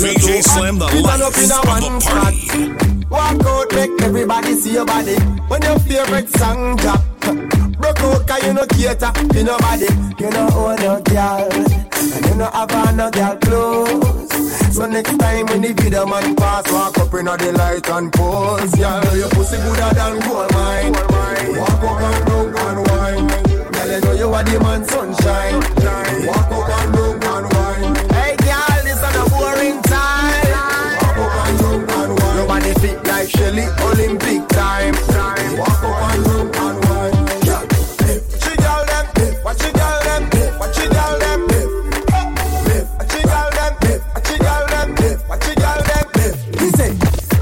VJ Slim, the life of the party. Walk out, make everybody see your body. When your favorite song drop, broke out, cause you no cater to nobody. You know own no girl, and you no have no girl clothes. So next time when the video man pass, walk up in the light and pose. Yeah, your pussy gooder than gold mine. Walk up and down and wine. Girl, you know you are the man sunshine. Walk up and down and wine. Shelly, Olympic time. Walk up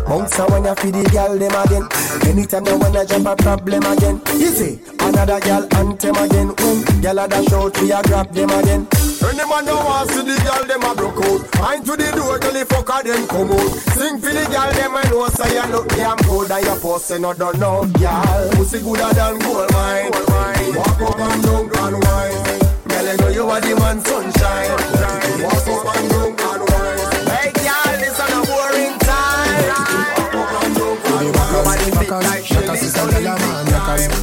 Bounce when you feed the girl them again. Anytime they wanna jump a problem again. You see, another girl anthem again. When girl a dash out, we a grab them again. Any man don't want see the girl them a broke out. Mind to the door till the fucker them come out. Sing for the girl them I know say you look damn good and your pussy no don't know, girl. Pussy gooder than gold mine. Walk up and down and wine. Girl, I know you are the man sunshine. Walk up Nobody fit like Shelly.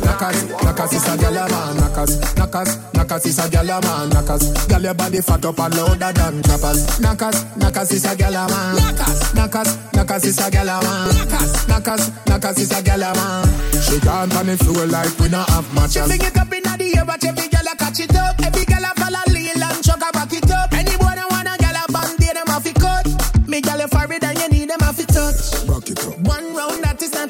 Nakas, nakas is a gyal a man. Nakas, nakas, nakas is a gyal a man. Nakas, gyal your body fat up and louder than clappers. Nakas, nakas is a gyal a man. Nakas, nakas, nakas is a gyal a man. Nakas, nakas, nakas is a gyal a man. She gone on the floor like we not have matches. She fling it up inna the air, watch every girl a catch it up. Every girl a follow lean and chug a back it up. Any boy that want a girl a band, they them have to cut. Me girl a forehead and you need them have to touch. Rock it up. One round is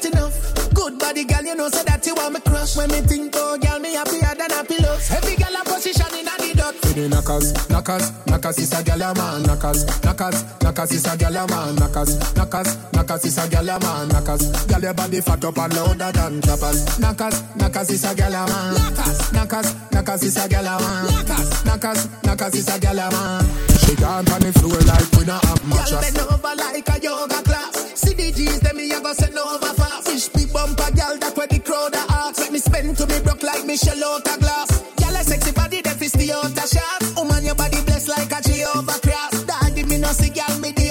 enough. Good body girl, you know so that you want me crush. When me think oh girl, me happier than happy love. Every girl a position inna the dot. For the knackers, knackers, knackers is a gyal a man. Knackers, knackers, knackers is a gyal a man. Knackers, knackers, knackers is a gyal a man. Knackers, gyal your body fat up and louder than clappers. Knackers, knackers is a gyal a man. Knackers, knackers, knackers is a gyal a man. Knackers, knackers, knackers is a gyal a man. She gone on the floor like we not have Girl matches. bend over like a yoga class. See the G's, them me a go send over fast. Fish big bumper, girl, that where the crowd a ask. Let me spend to me broke like Michelle out a glass. Girl, a sexy body, that is the out a shot. Woman, your body blessed like a Jehovah cross. Daddy, me no see, girl, me the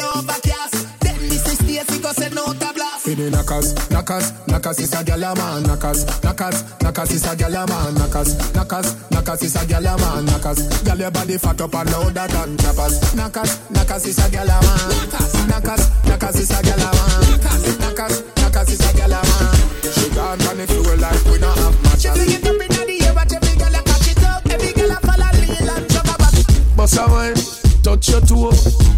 For the knackers, knackers, knackers is a gyal a man. Knackers, knackers, knackers is a gyal a man. Knackers, knackers, knackers is a gyal a man. Knackers, gyal your body fat up and louder than clappers. Knackers, knackers is a gyal a man. Knackers, knackers is a gyal a man. Knackers, knackers is a gyal a man. She gone on the floor like we not have She matches. fling it up inna the air, watch every girl a catch it up. Every girl a follow lean and chug a back. Bust a wine, touch your toe.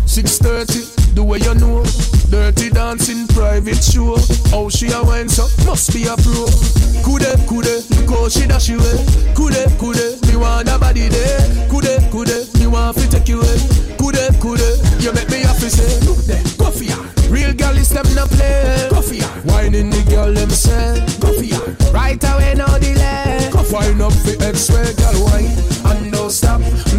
6:30, the way you know. Dirty dancing, private show. How she a wine so must be a pro. Kude, kude, go she dash away. Kude, kude, me want a body there. Kude, kude, me want fi take you away. Kude, kude, you make me happy say. Look there, go for ya. Real girl is them no play. Go for ya. Whining the girl them say. Go for ya. Right away, no delay. Go find up the X-ray, girl wine.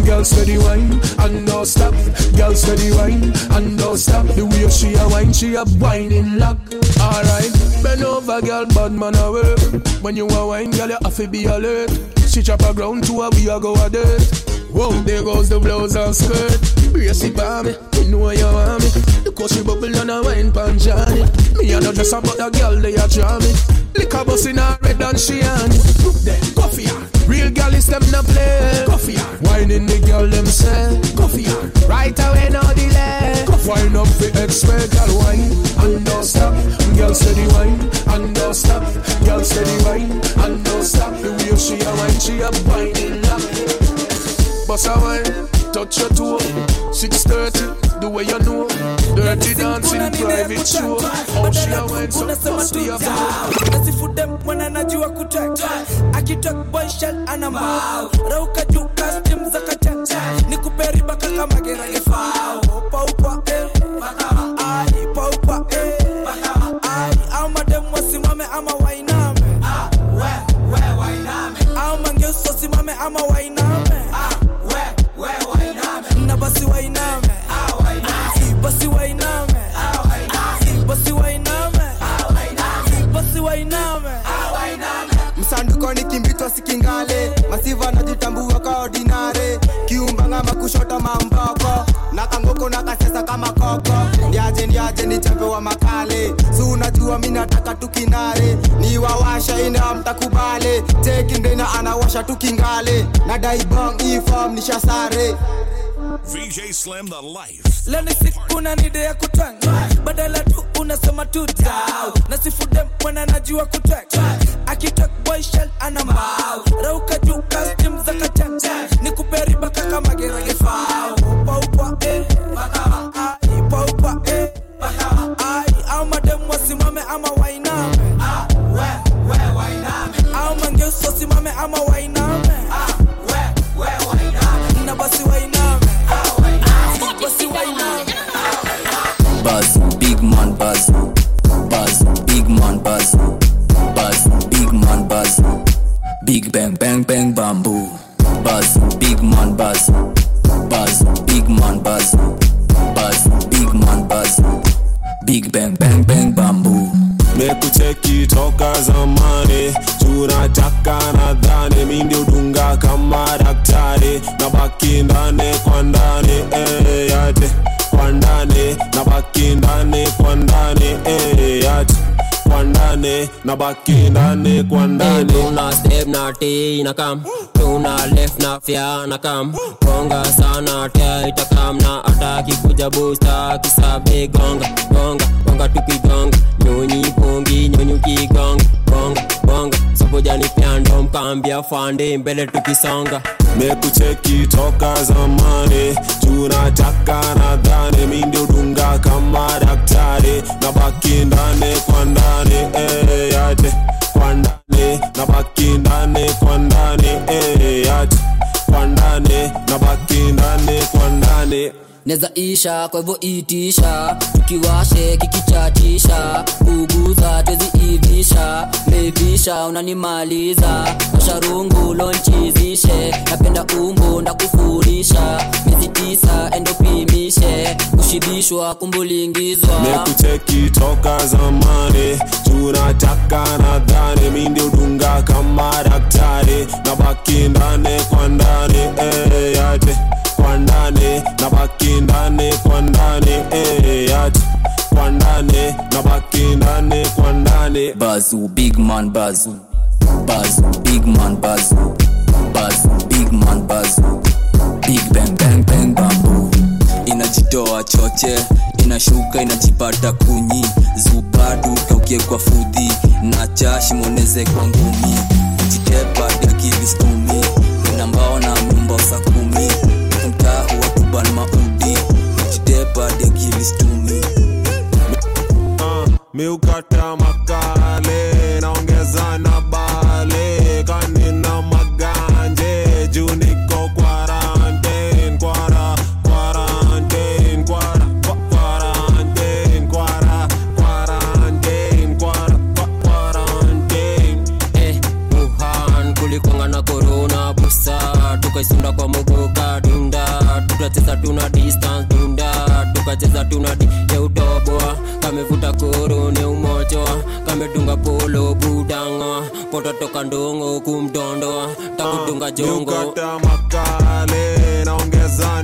Girl steady wine and don't stop. Girl steady wine and don't stop. The way she a wine, she a whining lock. Alright, bend over, girl, bad man a work. When you a wine, girl, you have to be alert. She chop a ground to a we a go a dirt. Whoa, there goes the blouse and skirt. Brace it by me, you know you want me. Look how she bubble on a wine pan Johnny. Me a no just about a girl, they a me. Lick a bus in her red and she on it. Look there, for ya. Real girl is them no play. For ya. Whining the girl them say. For. Right away, no delay. Find up the expert girl wine and don't stop. Girl steady wine and don't stop. Girl steady wine and don't stop. The way she a wine, she a whining lock. Bust a wine, touch your toe. 6:30, the way you know. Dirty dancing, private show. How she a wine, so must be a pro. nasifudem when anajua kutek akitek boyshel ana mbao rauka juu kastim za kachacha ni kuperiba kaka mageragefao paupa eh. Ai, paupa eh. Ai, au madem wasimame ama wainame au mangeuso simame ama wainame na basi wainame. Basi wainame. Basi wainame. Basi wainame. Msandukoni kimbitwa sikingale. Masiva najitambua ka ordinare kiumbanga makushota mamboko. Na kangoko na kasesa kama koko. Ndiaje ndiaje ni chape wa makale. Si unajua mi nataka tukinare niwawasha ina mtakubale. Tekindena anawasha tukingale na daibong ifom nishasare VJ Slim the life. leni siku na nide ya kutwang badala tu unasema tu dau na sifude mwana najua kutwang akitok boy shell ana mbao rauka juu custom za kachang ni kuperi baka kama magerage fao upa upa eh bakawa ai upa upa eh bakawa ai au madem wasimame ama wainame? Ah we we wainame. Au mangeuso wasimame ama wainame Buzz, big man buzz. Buzz, big man buzz. Buzz, big man buzz. Big bang bang bang bamboo. Buzz, big man buzz. Buzz, big man buzz. Buzz, big man buzz. Big bang bang bang bamboo. mekucheki toka zamani tunataka nadhani mi ndio kama daktari na baki ndani kwa ndani eh, yate kwa ndani na baki ndani kwa ndani eh, yate kwa ndani na baki ndani kwa ndani. Tuna step na t na kam tuna left na fya na kam gonga sana tia itakam na ataki kuja busta kisabe gonga gonga gonga tukigonga. Nyonyi pongi nyonyi kigonga gonga gonga sabojani pyando mkambia fande mbele tukisonga. Mekucheki toka zamani tunataka nadhani mi dunga kama daktari. Na baki ndani kwa ndani eh, yate. Kwa ndani na baki ndani kwa ndani eh, yate. Kwa ndani na baki ndani kwa ndani neza isha kwa hivyo itisha. Tukiwashe kikichatisha kuguza tweziivisha mevisha unanimaliza. Masharungu lonchizishe. Napenda umbo ndakufurisha miezi tisa endopimishe kushibishwa kumbulingizwa. Mekucheki toka zamani. Tunataka nadhani mi ndio kama daktari. Na baki ndani kwa ndani. Eh, yate kwa ndani na baki ndani kwa ndani eh, kwa ndani na baki ndani kwa ndani Bazu, big man bazu. Bazu, big man bazu. Bazu, big man bazu. Big bang bang bang bambu. Inajitoa choche, inashuka inajipata kunyi. Zubadu kaukie kwa fudhi, na chashi moneze kwa ngumi. Jitepa akili stumi, ina na jitepa to me. miukata makale naongeza na bale kanina maganje juu niko quarantine kwara quarantine kwara quarantine kwara quarantine kwara quarantine eh, Wuhan kulikwanga na corona busa tukaisunda kwa mogoka dunda tukacheza tuna distance tukacheza tunadi di ya utoboa kamevuta korone umochoa kamedunga polo budanga. Pototoka ndongo kumdondoa takudunga jongo. Miukata makale naongeza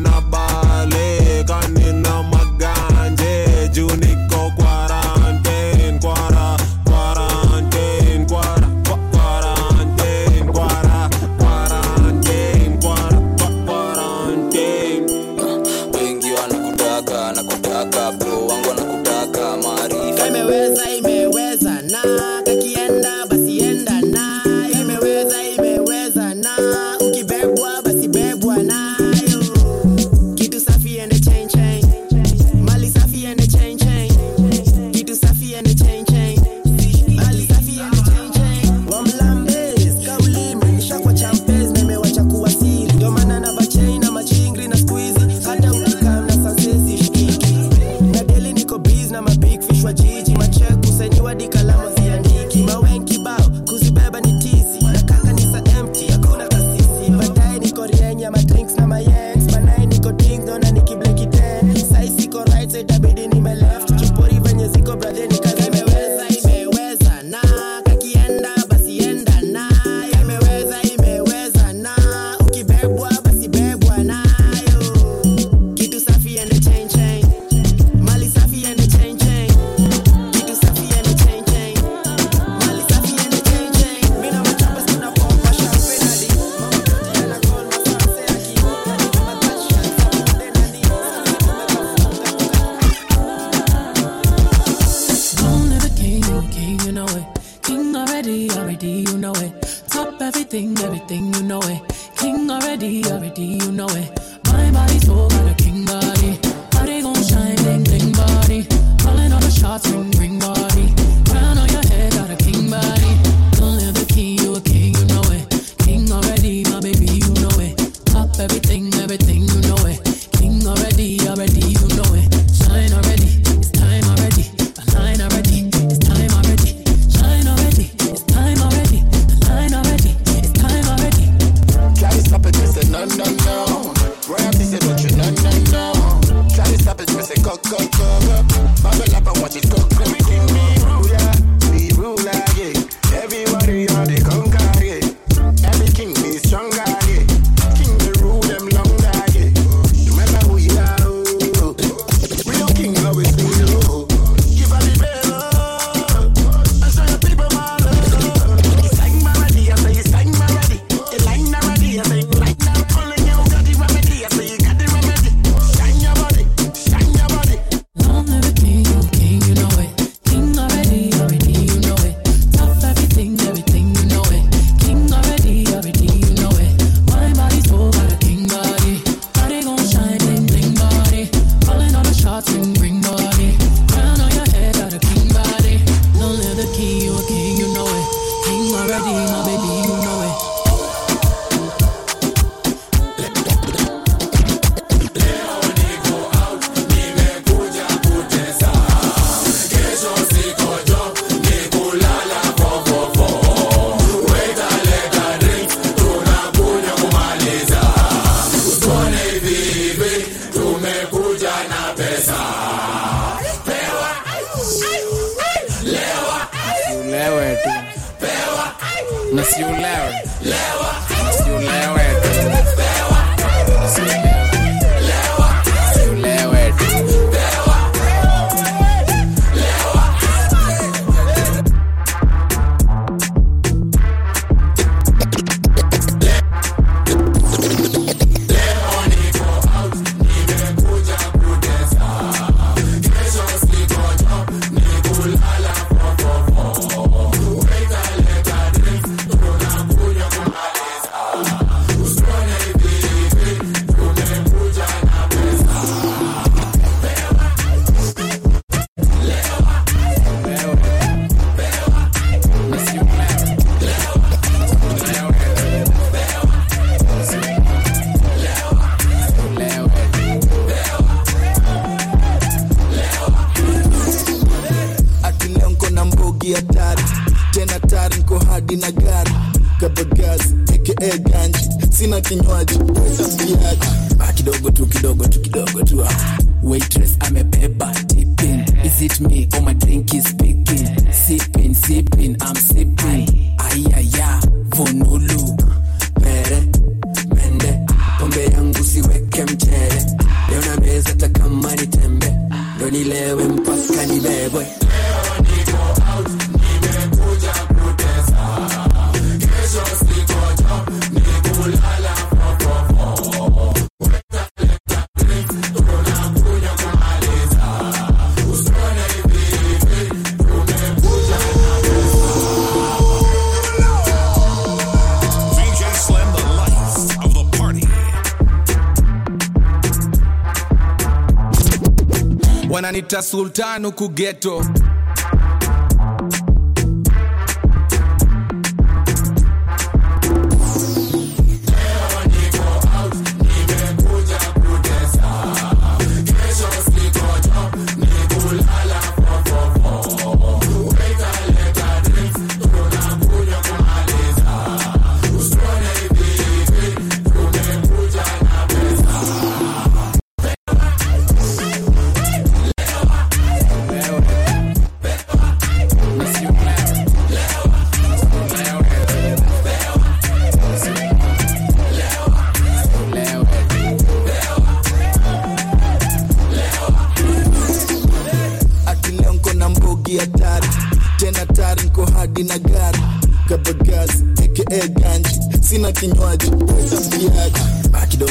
wananita sultanu huku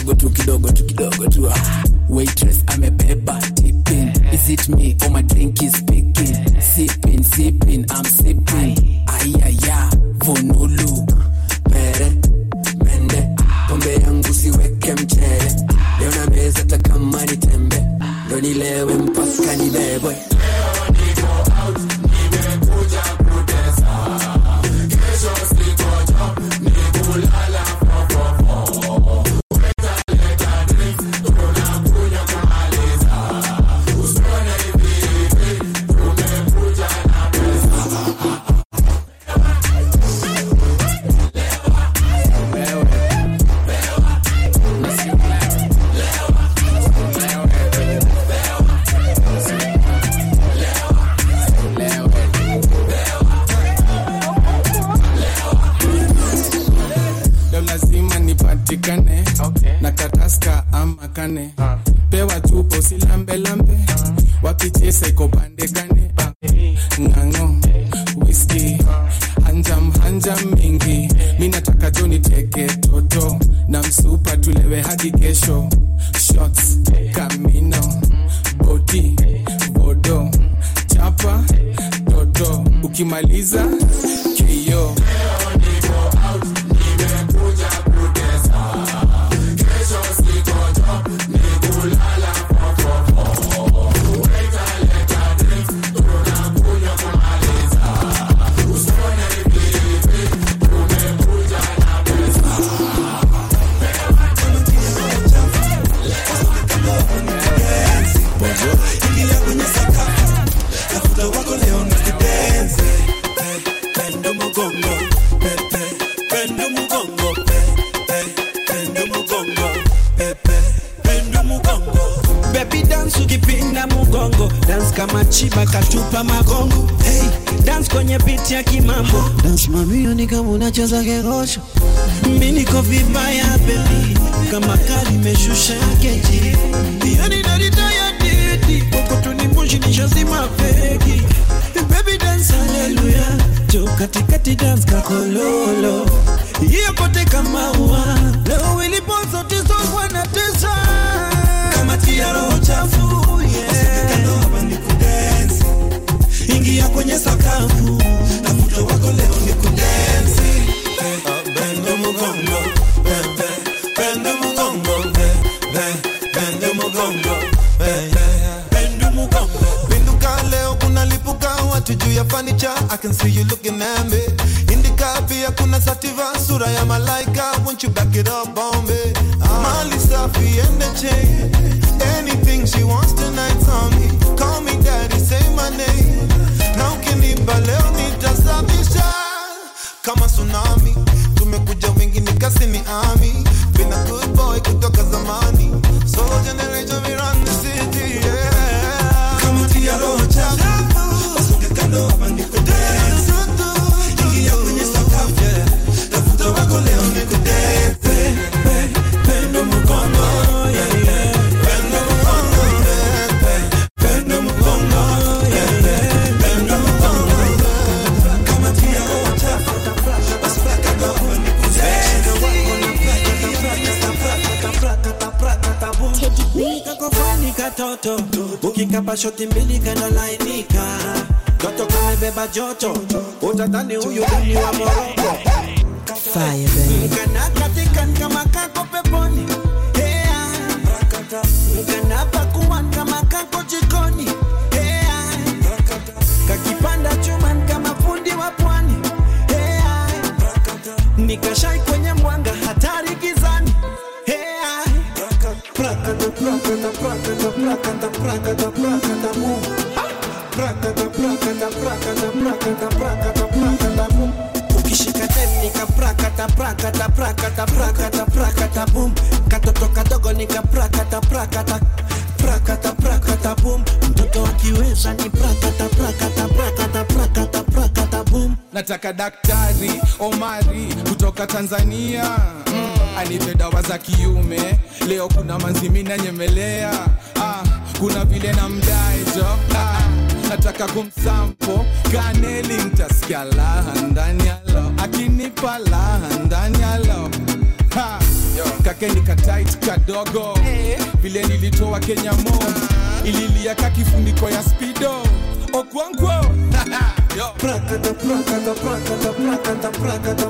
kidogo tu kidogo Kama tsunami. Tumekuja wengi nikasi ni ami Been a good boy kutoka zamani. So generation the city ukikapa shoti mbili kanalainika toto kamebeba joto utatani huyu duni wa moroko ni prakata prakata prakata prakata prakata boom. Nataka daktari omari kutoka tanzania. Mm, anipe dawa za kiume. Leo kuna manzimi nanyemelea ah, kuna vile na mdaejo ah, nataka kumsampo kaneli ntasikia laha ndani yalo akinipa laha ndani kakeni katait kadogo. Vile nilitoa kenya mo ililia kakifuniko ya spido okwankwo prakata prakata prakata prakata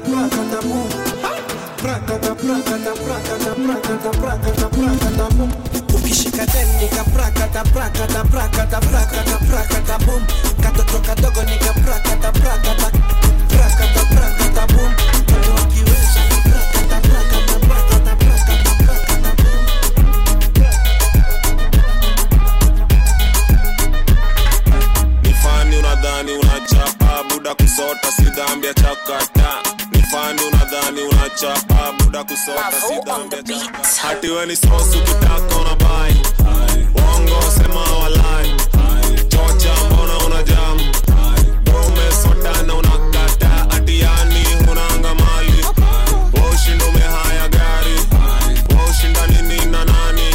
hatiweni sosu kitako na bai wongo sema walai. Chocha mbona una jam? Umesota na unakata atiani unanga mali. Washinda umehaya gari. Washinda nini na nani?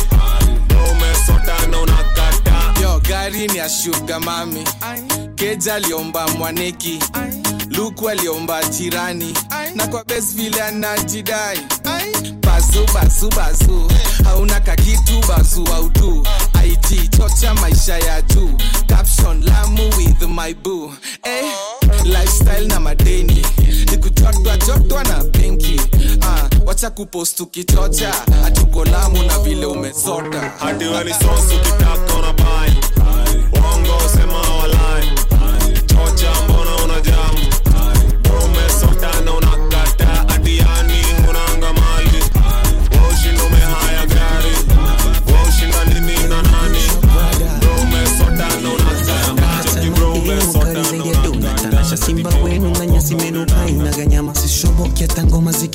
Umesota na unakata. Yo gari ni ya shuga mami. Kejaliomba mwaniki. Aye luku aliomba jirani na kwa bes vile anajidai. Bazu bazu bazu. Hauna kakitu bazu autu it chocha maisha ya juu. Caption lamu with my boo. Eh, lifestyle na madeni. Nikujotwa chotwa na benki ah, wacha kupost ukichocha hatuko lamu na vile umezota hadi weni sosi ukitaka unabai wongo sema walai. Chocha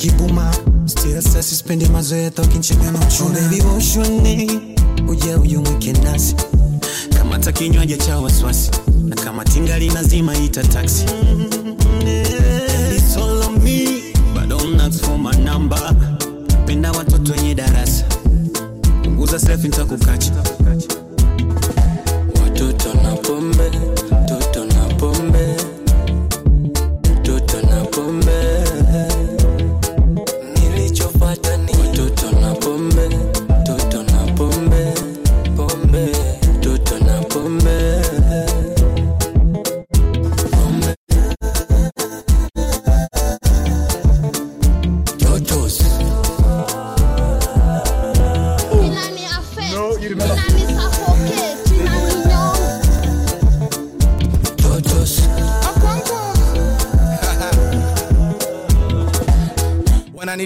zikibuma still sasa sispendi mazoea tokinchega na oh, baby woshone uja uyumwike nasi. Kamata kinywaji cha waswasi na kama tingali nazima ita all on me, but don't ask for my number. penda watoto wenye darasa. Punguza selfie nitakukacha watoto na pombe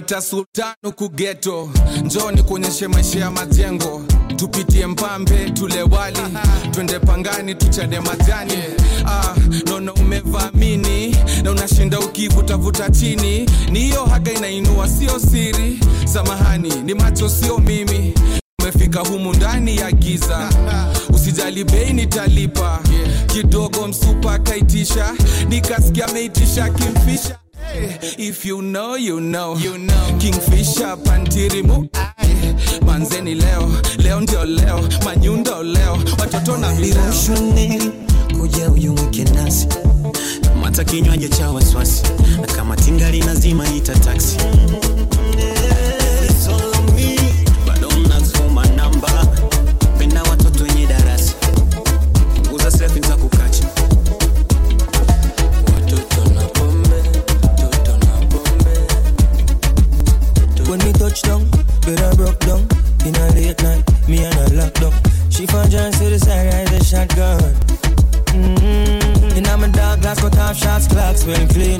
wananita sultanu kugeto. Njoni kuonyeshe maisha ya majengo. Tupitie mpambe tule wali. Twende pangani tuchade majani. Ah, nono umevamini na unashinda ukivutavuta chini. Ni hiyo haga inainua sio siri. Samahani ni macho sio mimi. Umefika humu ndani ya giza. Usijali bei nitalipa. Kidogo msupa kaitisha nikasikia ameitisha kimfisha If you know, you know, you know. Kingfisher pantirimu manzeni leo leo ndio leo. Manyundo leo watoto na vileo kuja uyumwike nasi. Kamata kinywaji cha wasiwasi, na kama tingali nazima ita taksi. Yeah, When we touch down, better broke down. In a late night, me and her locked down. She found John to the side, I a shotgun. Mm-hmm. In my dark glass, cut off shots, clocks well clean.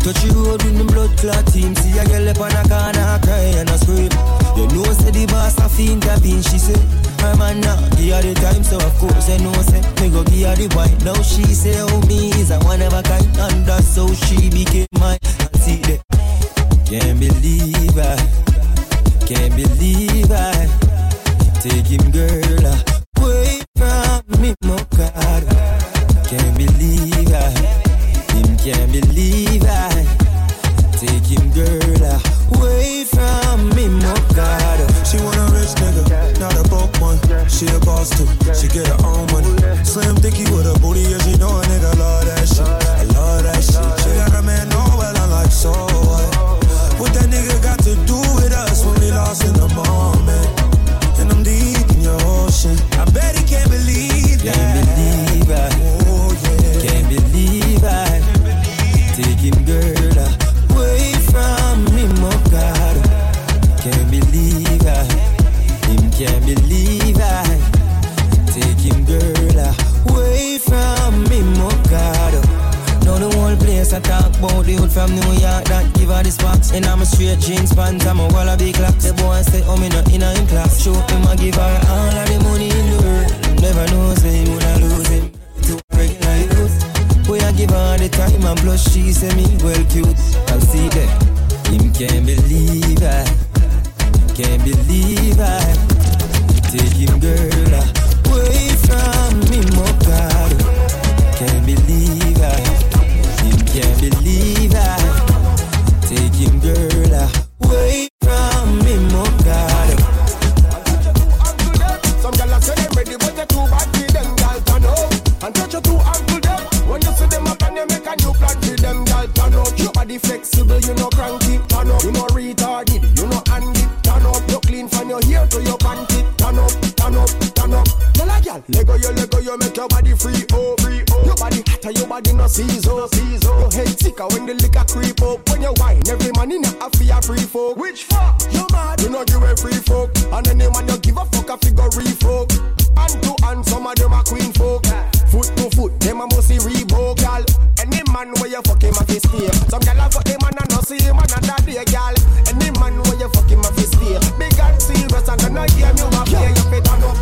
Touch you road with the blood clot team. See a girl up on a corner, cry and a scream. You know, say the boss a fiend tapping. She say, her man now, give her the time, so of course I know, say, me go give her the wine. Now she say, oh, me is a one of a kind, and that's how she became mine. And see that. Can't believe I, can't believe I take him girl away from me, Mokado. Can't believe I, him can't believe I take him girl away from me, Mokado. She want a rich nigga, not a broke one. She a boss too, she get her own money. Slim dicky with a booty, yeah, she know a nigga love that shit. I love that shit. She got a man, no, well, I'm like, so what? What that nigga got to do with us when we lost in the moment? And I'm deep in your ocean. I bet he can't believe that. Can't believe I, oh yeah. Can't believe I take him girl away from me, Mokado. Oh can't believe I, him can't believe I take him girl away from me. Now the whole place I talk about the hood from New York that give her the spots. And I'm a straight jeans pants, I'm a wallaby clock. The boy say, oh me not in a him class. Show him I give her all of the money in the world. Never know say him when I lose him to regular youth. Boy I give her the time and plus she say me well cute. I'll see that. Him can't believe I, can't believe I take him girl away from me, Mokado. Can't believe can't believe I taking girl away from me, my God. Some gyal say they're ready, but they too bad for them. Gyal turn up and touch you too hard them. When you see them up and you make a new plan for them, gyal turn know Your body flexible, you know cranky, turn up. You know retarded, you know handy, turn up. You clean from your hair to your panty, turn up, turn up, turn up. Gyal a gyal, let go you, let go you, make your body free hotter, your body no season, season. Your head thicker when the liquor creep up. When you wine, every man in a a free folk. Which fuck? You mad? You know give a free folk. And any man you give a fuck a figure free folk. Hand to hand, some of them are queen folk. Foot to foot, them a must see Reebok, gal. Any man where you fuck him a fist here. Some gal a fuck him and I no see him another day, gal. Any man where you fuck him a fist here. Big and serious and gonna hear you a play your fit on up.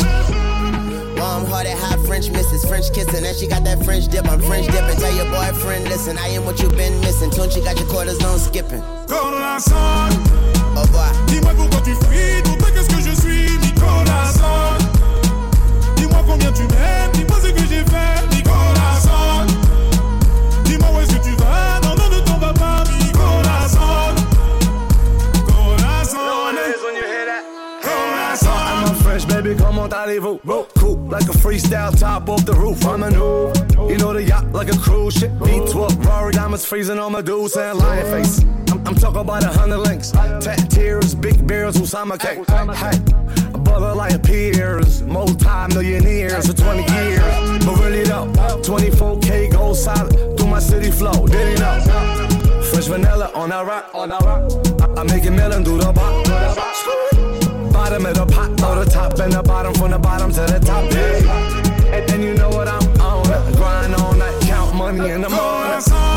Warm hearted, hot French misses, French kissing, and she got that French dip. I'm French dipping. Tell your boyfriend, listen, I am what you've been missing. Tune, she got your quarters on skipping. Nicolas Sand. Au revoir. Dis-moi pourquoi tu fuis, pour toi qu'est-ce que je suis, Nicolas Sand. Dis-moi combien tu m'aimes, dis-moi ce que j'ai fait, baby, comment allez-vous? Cool, like a freestyle top off the roof. I'm a new, you know the yacht like a cruise ship. V12, Rory diamonds freezing on my dudes and lion face. I'm, I'm talking about a hundred links, tat tears, big bears, Usama cake. Hey, a brother like a peers, multi-millionaires for 20 years. But really though, 24K gold solid through my city flow. Did he know? Fresh vanilla on that that rock. I, I make it melon do the bop. Bottom of the pot, throw the top and the bottom from the bottom to the top. Yeah. And, and you know what I'm on. Grind all night, count money in the morning.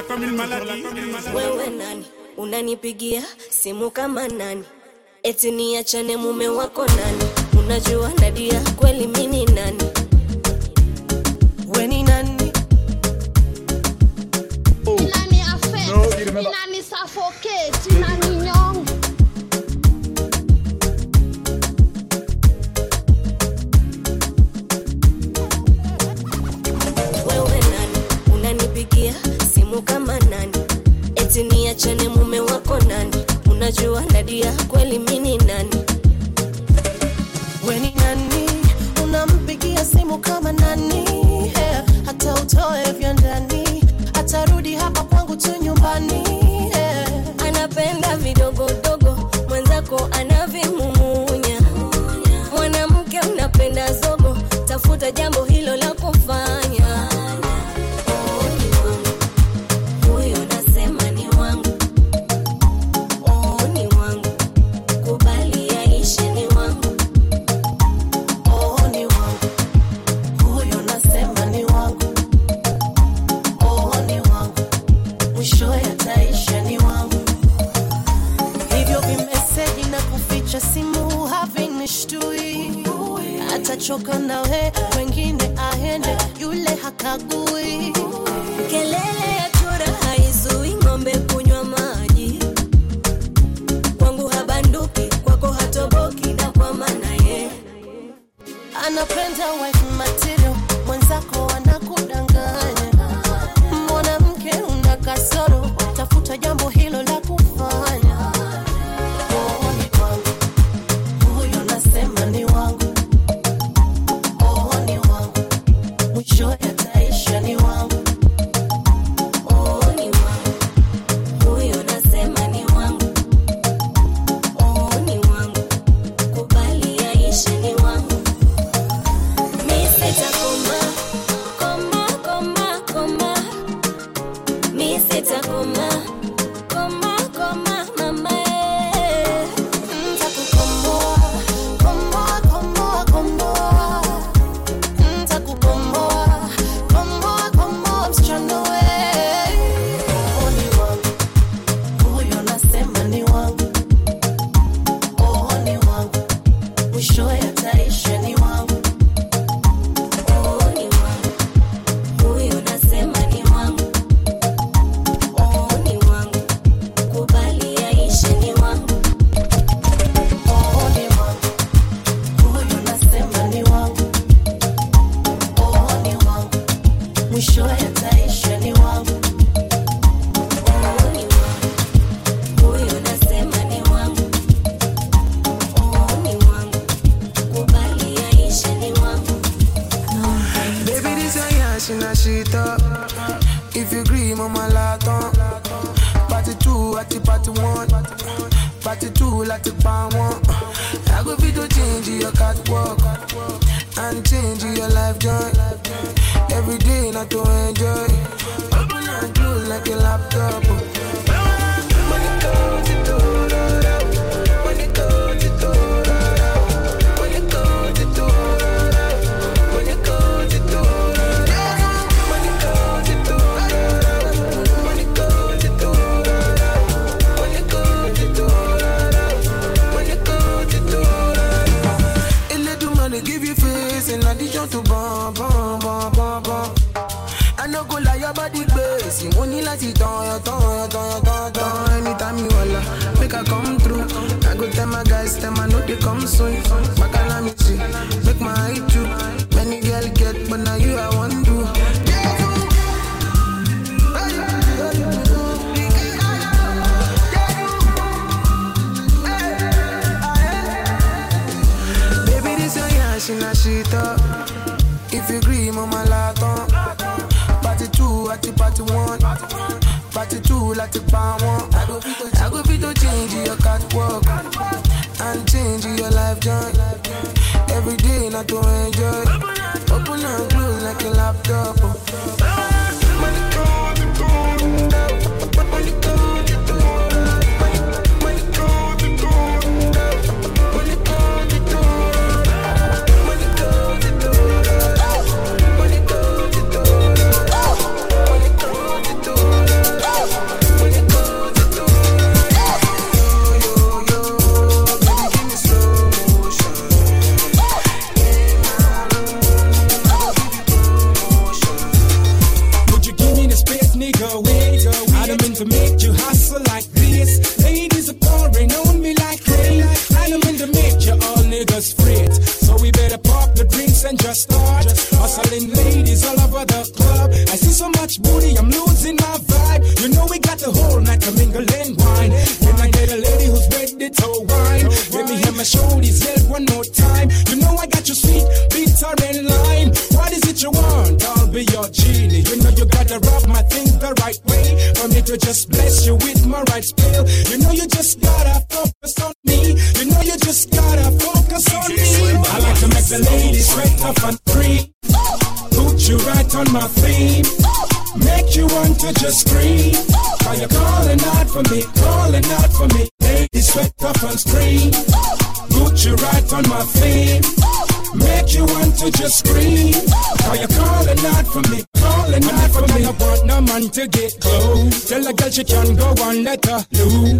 Tête comme une maladie. wewe nani? Unanipigia simu kama nani? Eti niachane mume wako nani? Unajua nadia kweli mini nani? Weni nani? Inani affect, inani suffocate, inani simu kama nani? Eti niachane mume wako nani? Unajua nadia kweli mini nani? Weni nani? Unampigia simu kama nani? Yeah. hata utoe vya ndani. Atarudi hapa kwangu tu nyumbani. Yeah. anapenda vidogodogo mwenzako anavimumunya. Mwanamke unapenda zogo tafuta jambo wọn la your body base, mo ní láti tán ọyàn tán ọyàn anytime you wala make i come through i go tell my guys tell my no dey come soon makala mi see, make my too many girl get but now you i want do. Baby, this your yeah, she. If you agree, mama the party one. Party two, like the pound one. I go fit to, change your catwalk and change your life joy. Every day, not to enjoy. Open and close like a laptop. Money to just bless you with my right spell. You know you just gotta focus on me. You know you just gotta focus on me. I like to make the ladies sweat off and free. Put you right on my feet. Make you want to just scream. Are you calling out for me? Calling out for me. Ladies sweat off and scream. Put you right on my feet. Make you want to just scream. Are you calling out for me? Calling out for me. I want no man to get a girl she can go on, let her.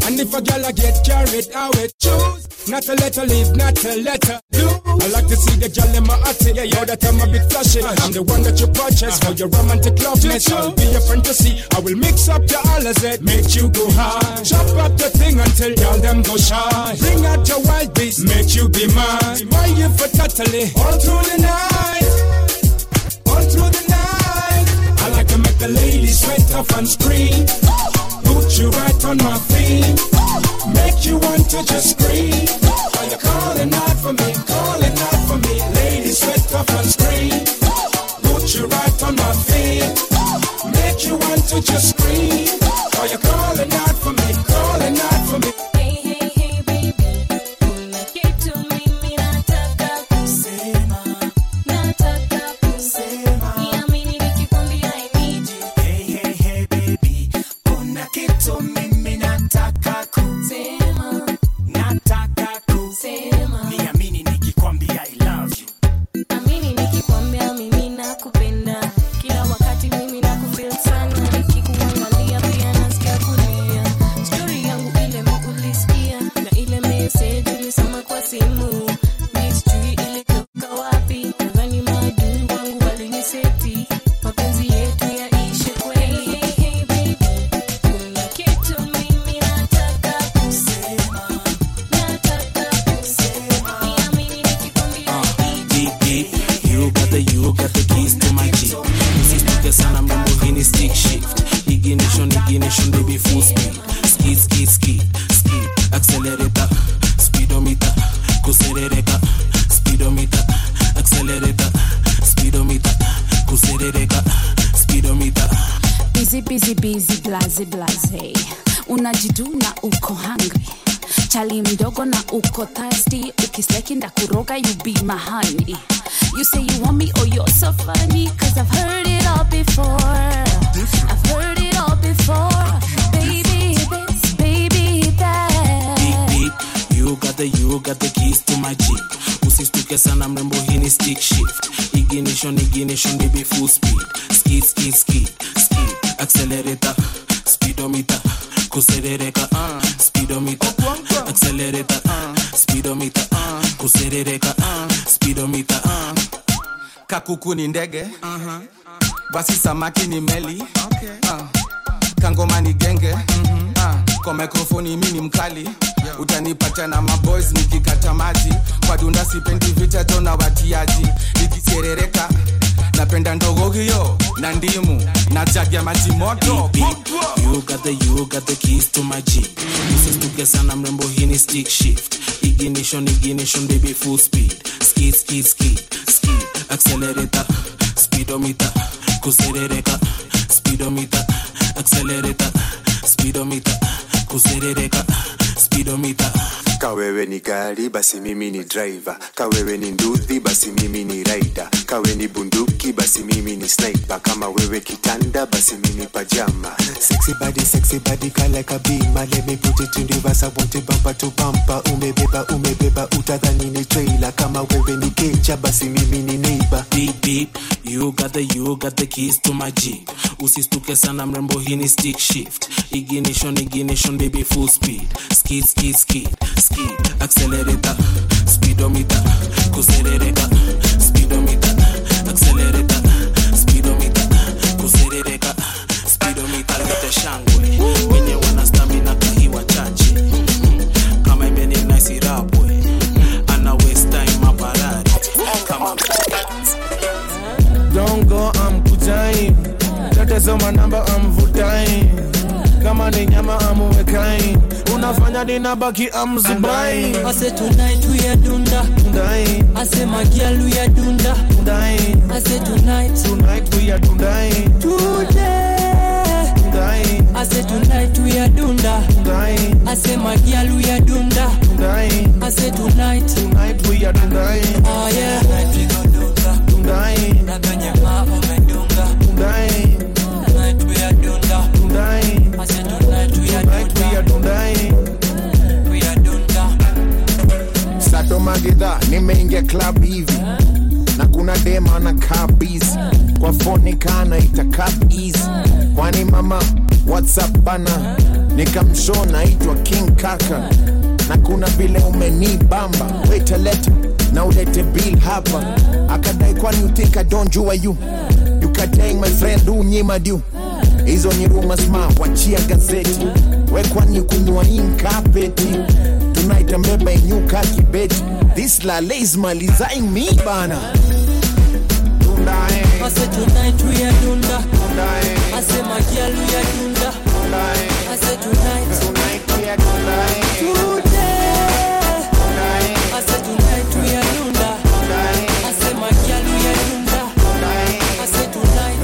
And if a girl I get carried, I choose. Not to let her live, not to let her. I like to see the girl in my attic. Yeah, yeah, that I'm a bit flashy. I'm the one that you purchase for your romantic loveness. I'll be your fantasy. I will mix up your Alizé, make you go high. Chop up the thing until y'all them go shy. Bring out your wild beast, make you be mine. Why you for totally all through the night, all through the night. Make the ladies sweat off and scream. Put you right on my feet, make you want to just scream. Are you calling out for me? Calling out for me, ladies sweat off and scream. Put you right on my feet, make you want to just scream. Are you calling out for me? Calling out kakuku ni ndege uh-huh. basi samaki ni meli okay. uh. kangoma ni genge mm-hmm. uh. kwa mikrofoni mi ni mkali yeah. utanipata na maboys nikikata maji kwa dunda sipendi vita tona watiaji nikiserereka napenda ndogogio na ndimu na jagi ya maji moto. Mrembo hii stick shift. Ignition ignition baby full speed. Skid skid skid skid. Accelerator speedometer kuserereka. Speedometer accelerator speedometer kuserereka. Speedometer kawewe ni gari basi mimi ni driver kawewe ni nduthi basi mimi ni rider kawe ni bunduki basi mimi ni sniper kama wewe kitanda basi mimi pajama Sexy body, sexy body, car like. Let me put it in reverse. I want it bumper to bumper. Umebeba, umebeba, utadhani ni trailer. Kama wewe ni kecha, basi mimi ni neighbor. beep beep you got the you got the keys to my jeep usistuke sana mrembo hii ni stick shift ignition ignition baby full speed skid skid skid skid accelerator speedometer kuserereka speedometer accelerator speedometer kuserereka speedometer. Lete shangwe wenye wana stamina kahiwa chache kama imeni nice rapwe ana waste time maparari kama dongo amkutai tetesoma namba amvutai kama ni nyama amuwekai unafanya dinabaki amzibai say tonight we are dunda. Dundai. ase magialu are dunda. Dundai. ase tonight. Tonight we are Dundai. Today. Dundai. Say tonight we are dunda. Dundai. ase magialu are dunda. Dundai. ase tonight. Tonight we are Dundai. Oh yeah. Tonight we go dunga. Dundai. Na venye ma umedunga. Dundai. Tonight we are dunda. Dundai. ase tonight we are Tonight we are Dundai. Sato Magida, nimeingia club hivi. Na kuna dema na kabis kwa foni kana itakab easy kwani mama whatsapp bana? Nikamshow naitwa king kaka. Na kuna vile umenibamba. Wetaleta na ulete bill hapa. Akadai kwani utika don't jua you? You katang my friend unyima du hizo ni rumasma wachia gazeti. Wekwani kunywa inkapeti tonight ambeba inyuka kibeti this lale is malizaing me bana Tundae. Eh. I say tonight we are dunda. Tundae. Eh. I say my girl we are dunda. Tundae. Eh. I say tonight. Tonight we are Tundae. Today. I say tonight we are dunda. I say my girl we are dunda. I say tonight.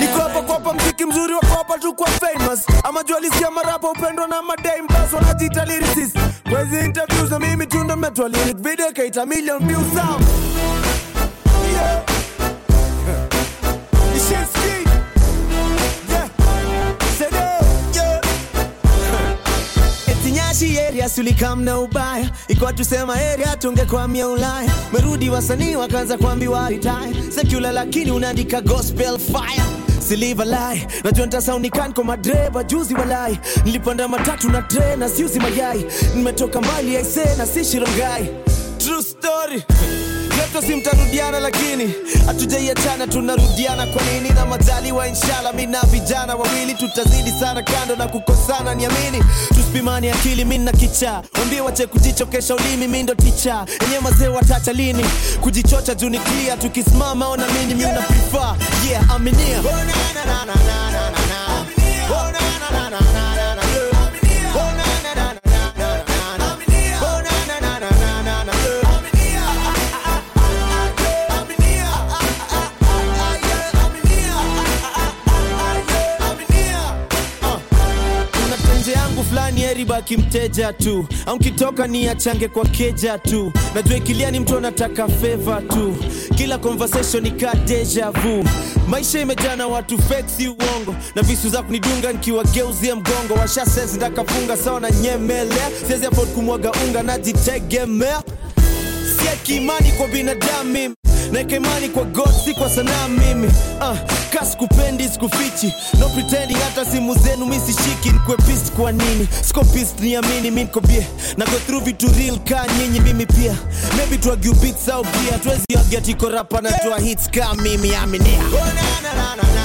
niko hapa kwapa mziki mzuri wa kwapa tu kwa famous ama jualisia marapa upendwa na bas wanajiita lyricist. Kwezi interview za mimi tunda mmetwa lyric. Video kaita million views sound yeah. Ubaya. Ikuwa tusema area tungekwamia ulaya. Merudi wasanii wakaanza kuambiwa retire secular lakini unaandika gospel fire siliva lai najua ntasaunikan kwa madreva juzi walai. Nilipanda matatu na tre na siuzi mayai. Nimetoka mbali aise na si shirangai true story hata si mtarudiana, lakini hatujaiachana tunarudiana. Kwa nini? na majaliwa, inshallah mi na vijana wawili tutazidi sana kando na kukosana, niamini tusipimani akili, mi na kichaa wambie wache kujichokesha ulimi, mi ndo ticha enyewe mazee watacha lini kujichocha juu clear, tukisimama ona mini mi una prefer yeah, aminia oh. utabaki tu, au kitoka ni achange kwa keja tu. Najua ikilia mtu anataka feva tu, kila conversation ika deja vu. Maisha imejaa na watu fake, uongo, na visu za kunidunga nikiwageuzia mgongo. Washa ndakafunga sawa na nyemelea, siwezi afford kumwaga unga, najitegemea, siekimani kwa binadamu naeka imani kwa God, si kwa sanaa mimi ah, uh, kasi kupendi sikufichi no pretendi, hata simu zenu mi sishiki. Nikwe pist kwa nini? Siko pist, niamini mi niko bie na go through vitu real ka nyinyi, mimi pia maybe tuagiu beats au bia tuwezi agia rapa na toa hits ka mimi aminia oh, na, na, na, na, na.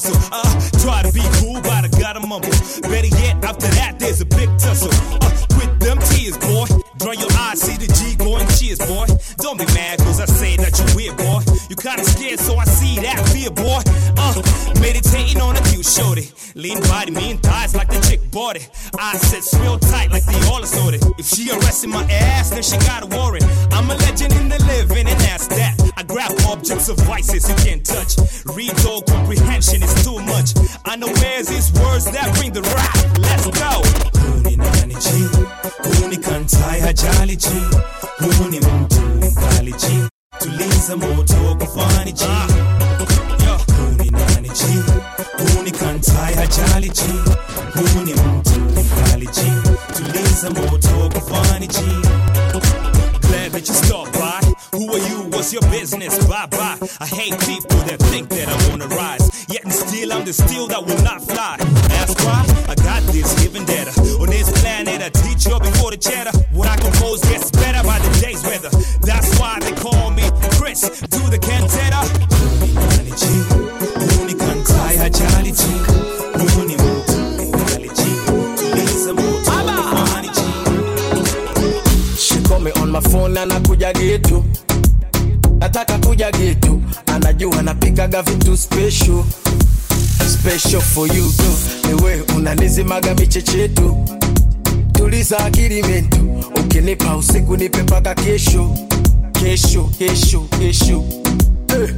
fácil. Nimekimaga michecheto, tuliza akili mento. Ukinipa usiku nipe mpaka kesho, kesho, kesho, kesho. Hey,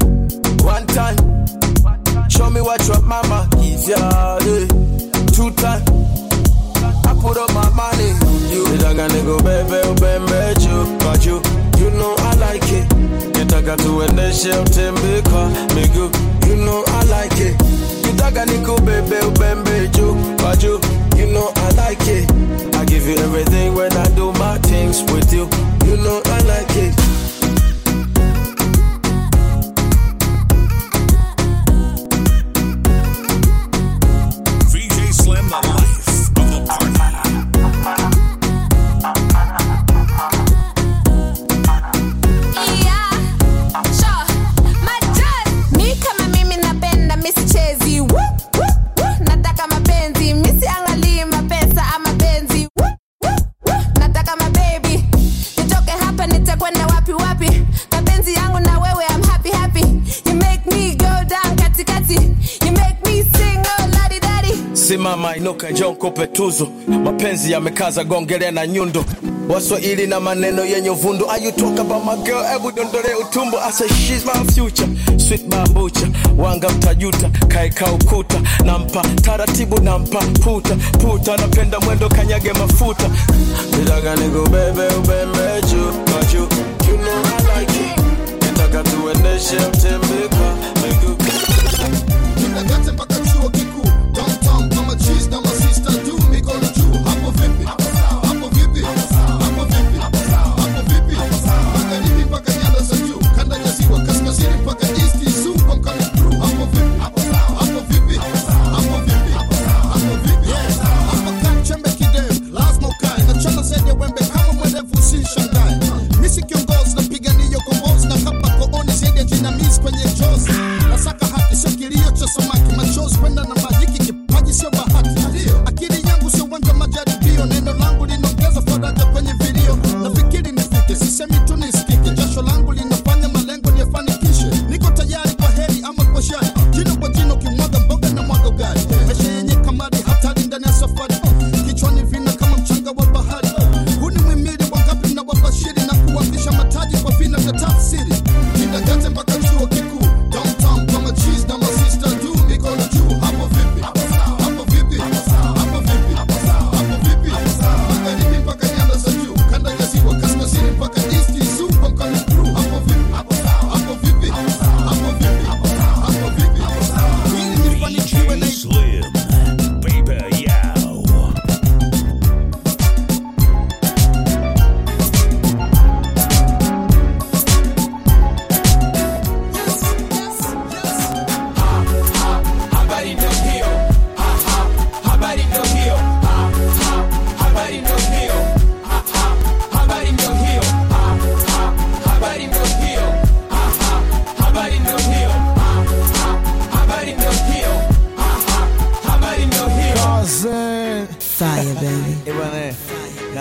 one time Show me what your mama gives ya. Yeah. Two time, I put up my money. You nitaka nikubebe ubembe juu kwa juu, you know I like it. Nitaka tuendeshe utembeko miguu, you know I like it Organico, baby, baby, Joe, Bajo. You know I like it. I give you everything when I do my things with you. You know I like it. Simama inuka, njoo nikupe tuzo. Mapenzi yamekaza gongele na nyundo, Waswahili na maneno yenye uvundo. Are you talk about utumbo. I say she's wanga mtajuta, kaeka ukuta, nampa. Taratibu, nampa puta. Puta, napenda mwendo kanyage mafuta, nitaka ubembe juu. Kwa you know like tuendeshe mtembeko. Miguu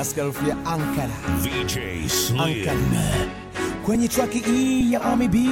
nasikia harufu ya ankara. VJ Slim. ankara. Kwenye traki hii ya Ami B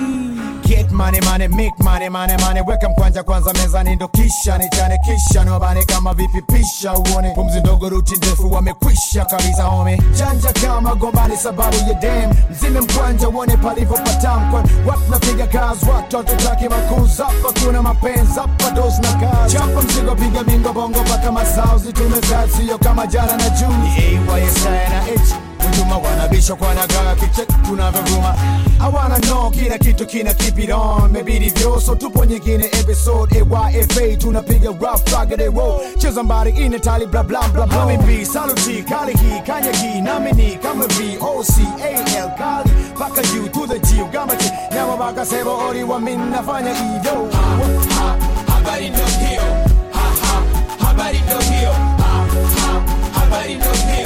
Get money money make money money money. Weka mkwanja kwanza mezani ndo kisha nichane kisha niwabane kama vipi pisha uone. Pumzi ndogo ruti ndefu wamekwisha kabisa home janja kama gombani sababu ya dem. Mzime mkwanja uone palivyo patamkwa watu napiga kazi watu hatutaki makuza. Hapa kuna mapenzi hapa dozi na kazi. Chapa mzigo piga bingo bongo mpaka masauzi, zitumezaa sio kama jana na juni. AYSI na H Hujuma wanabisha kwa nagaa kichek tunavyovuma I wanna know kila kitu kina keep it on Mebidi vyo so tupo nyingine episode AYFA tunapiga rough raggedy roll Cheza mbari ine tali bla bla bla bla B saluti kali hii kanya hii namini kama V O C A L kali Paka U to the G ugamachi Nyama baka sebo ori wa min nafanya iyo Habari ndo hiyo. Ha, ha. Habari ndo hiyo. Ha, ha. Habari ndo hiyo.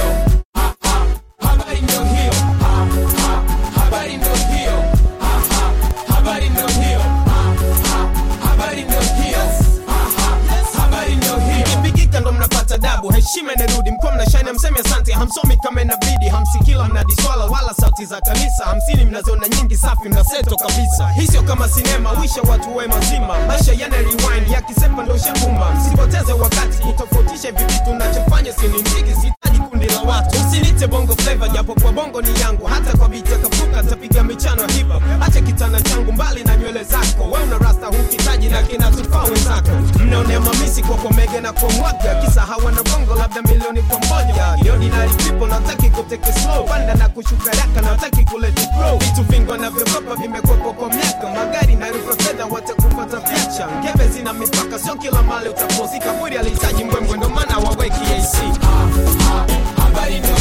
She made a mnashani mseme asante. Hamsomi kama inabidi hamsikila mnadiswala wala sauti za kanisa. Hamsini mnaziona nyingi safi mnaseto kabisa. Hisio kama sinema wisha watu we mazima. Maisha yana rewind yakisepa ndo shabuma msipoteze wakati kutofautisha vivitu vitu nachofanya sinindigi sitaji kundi la watu. Usinite bongo fleva japo kwa bongo ni yangu. Hata kwa vita kapuka tapiga michano ya hacha kitana changu mbali na nywele zako. We una rasta hukitaji na kinatufaa wenzako. Mnaonea mamisi kwa komege na kwa mwaga kisa hawana bongo labda milioni kwa moja The ordinary people nataki kuteke slow. Panda na kushuka raka nataki kuleti grow vitu vingi wanavyokopa vimekwepo kwa miaka. Magari na rufa fedha watakupata vyacha ngebe zina mipaka sio kila mali utaposi kaburi alihitaji mbwembwe ndomana waweki ndo hiyo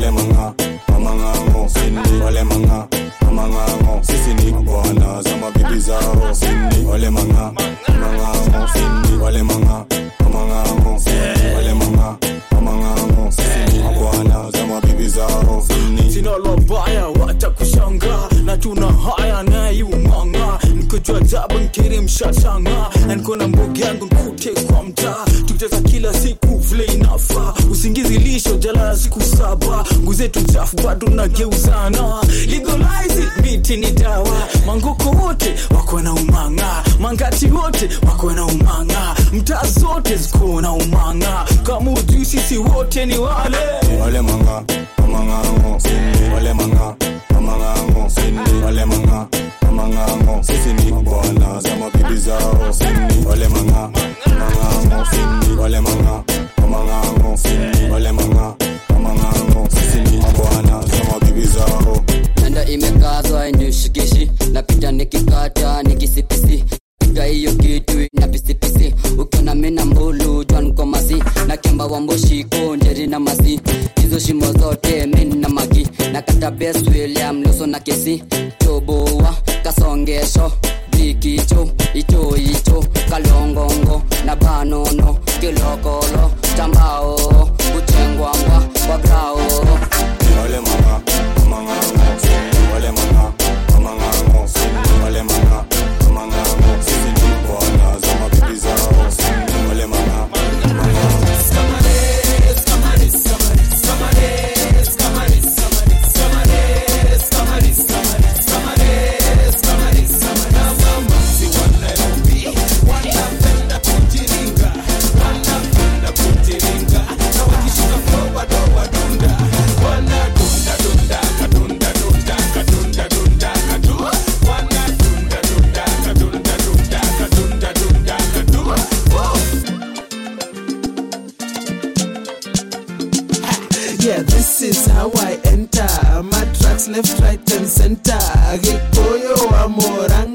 Wale manga, mamangango, sini. Wale manga, mamangango, sisi ni bwana za mabibi zao, sini. Wale manga, mamangango, sini. Wale manga, mamangango, sini. Wale manga, mamangango, sisi ni bwana za mabibi zao, sini. sina lobaya watakushanga na tuna haya nayumanga nikojua jaba nkiri mshashanga na niko na mbogi yangu nkute kwa mtaa tukicheza kila siku vile inafa usingizi lisho jalala siku saba nguzetu chafu bado nageuzana legalize it, miti ni dawa mangoko wote wako na umanga mangati wote wako na umanga mtaa zote ziko na umanga kama ujui sisi wote ni wale Wale manga, mamangango, sini. Wale manga, mamangango, sini. Wale manga, mamangango, sisi ni bwana za mabibi zao. Wale manga, mamangango, sini. Wale manga, mamangango, sini. Wale manga, mamangango, sisi ni bwana za mabibi zao. nanda imekazwa inishikishi napita nikikata nikisipisi. Piga hiyo kitu na pisipisi. Ukiona mina mbulu jwan kwa masi na kemba wa mboshiko njeri na masi hizo shimo zote min na magi na kata bes william luso na kesi. Toboa kasongesho icho ichoicho kalongongo na banono kilokolo tambaoo kutengwangwa kwa brao left, right, and center. Hey, Koyo Amoranga.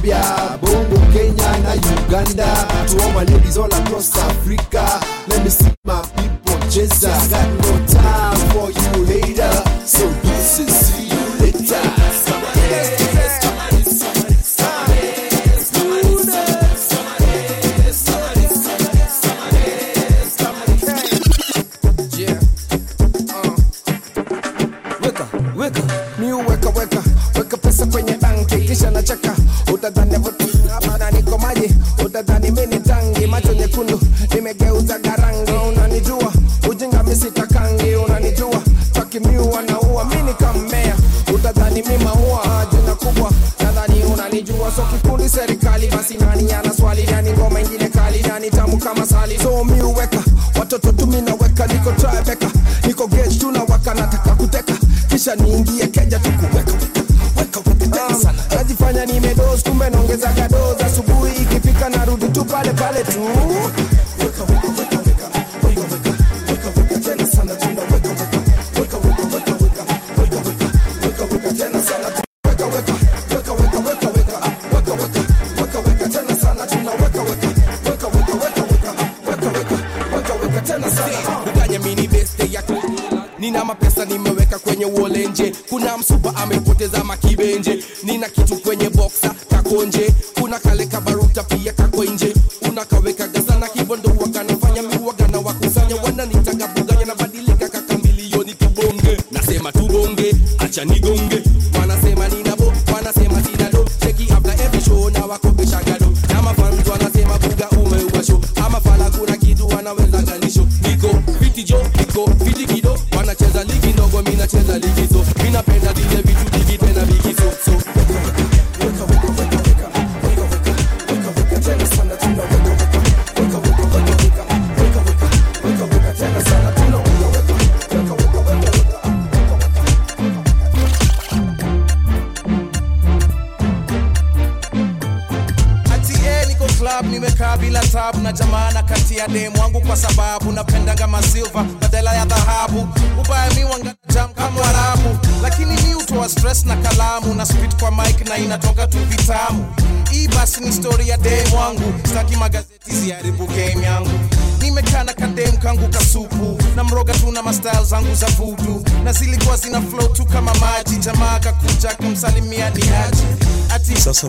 Zambia, Bongo, Kenya and Uganda. To all my ladies all across Africa.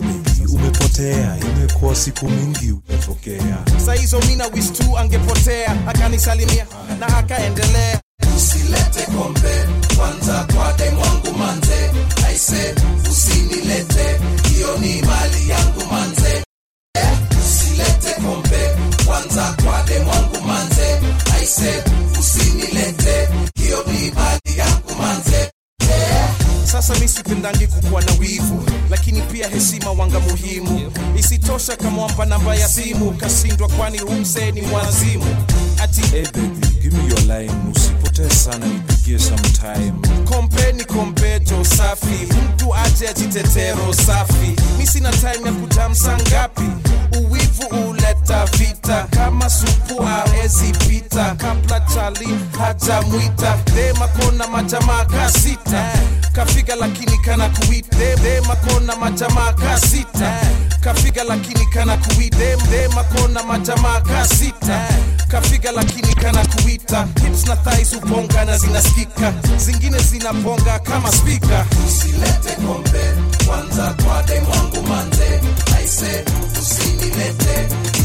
makosa mengi umepotea, imekuwa siku mingi umetokea. Saa hizo mina wis tu angepotea akanisalimia na akaende isitosha kamwamba namba ya simu. Kashindwa kwani humsee ni mwazimu? Ati Hey baby, give me your line, usipotee sana, nipigie sometime. kompe ni kompeto safi. Mtu aje ajitetero safi. Mi sina time ya kutamsa ngapi uleta vita. Kama supu hawezi pita. Kabla chali hajamwita. Demakona majamaa kasita kafika lakini kana kuwita demakona majamaa kasita kafika lakini kana demakona majamaa kasita kafika lakini kana kuita hips na thais uponga na zinasikika. Zingine zinaponga kama spika usilete kombe. Kwanza kwa dem wangu manze. Aise usinilete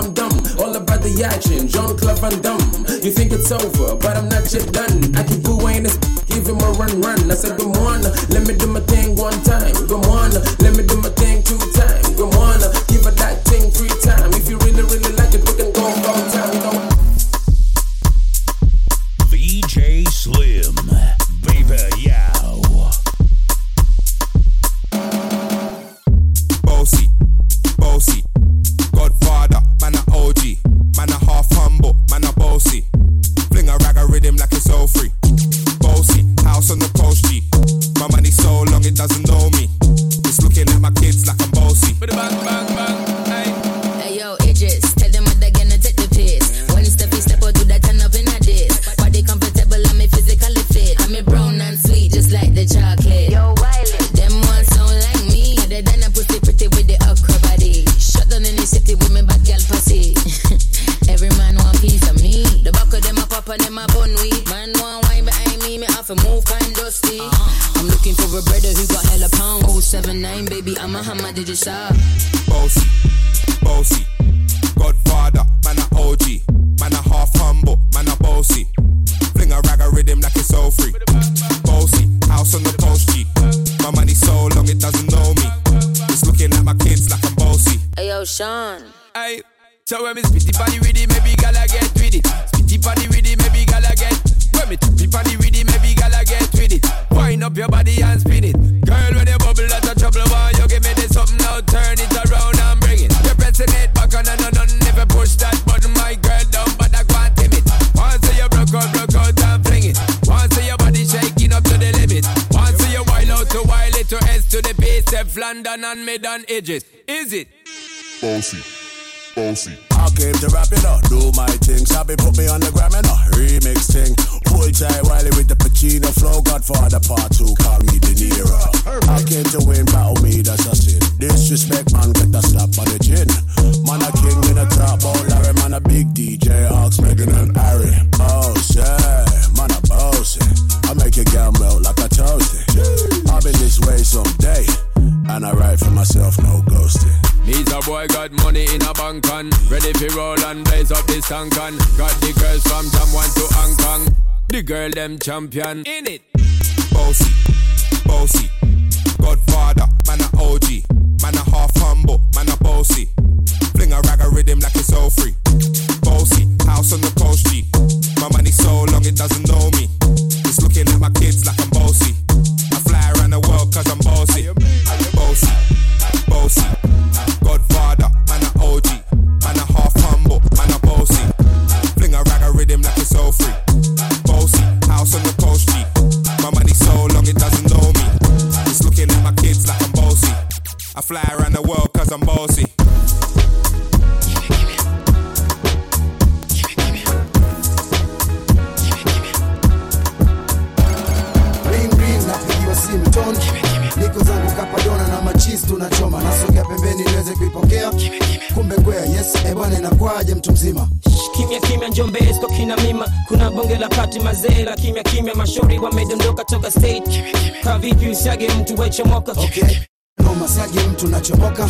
dum dum. All about the yachin, Jean club and dumb. You think it's over, but I'm not yet done. I keep going, give him a run run. I said, Come on, let me do my thing one time. Come on, let Tangan. Got the girls from Jam 1 to Hong Kong. The girl, them champion. In it. Bossy. mzima. Kimya kimya njombe sko kina mima. Kuna bonge la pati mazee la kimya kimya. Mashuri wamedondoka toka state. Kavipi usiage mtu weche moka okay. Niko masaji mtu nachomoka,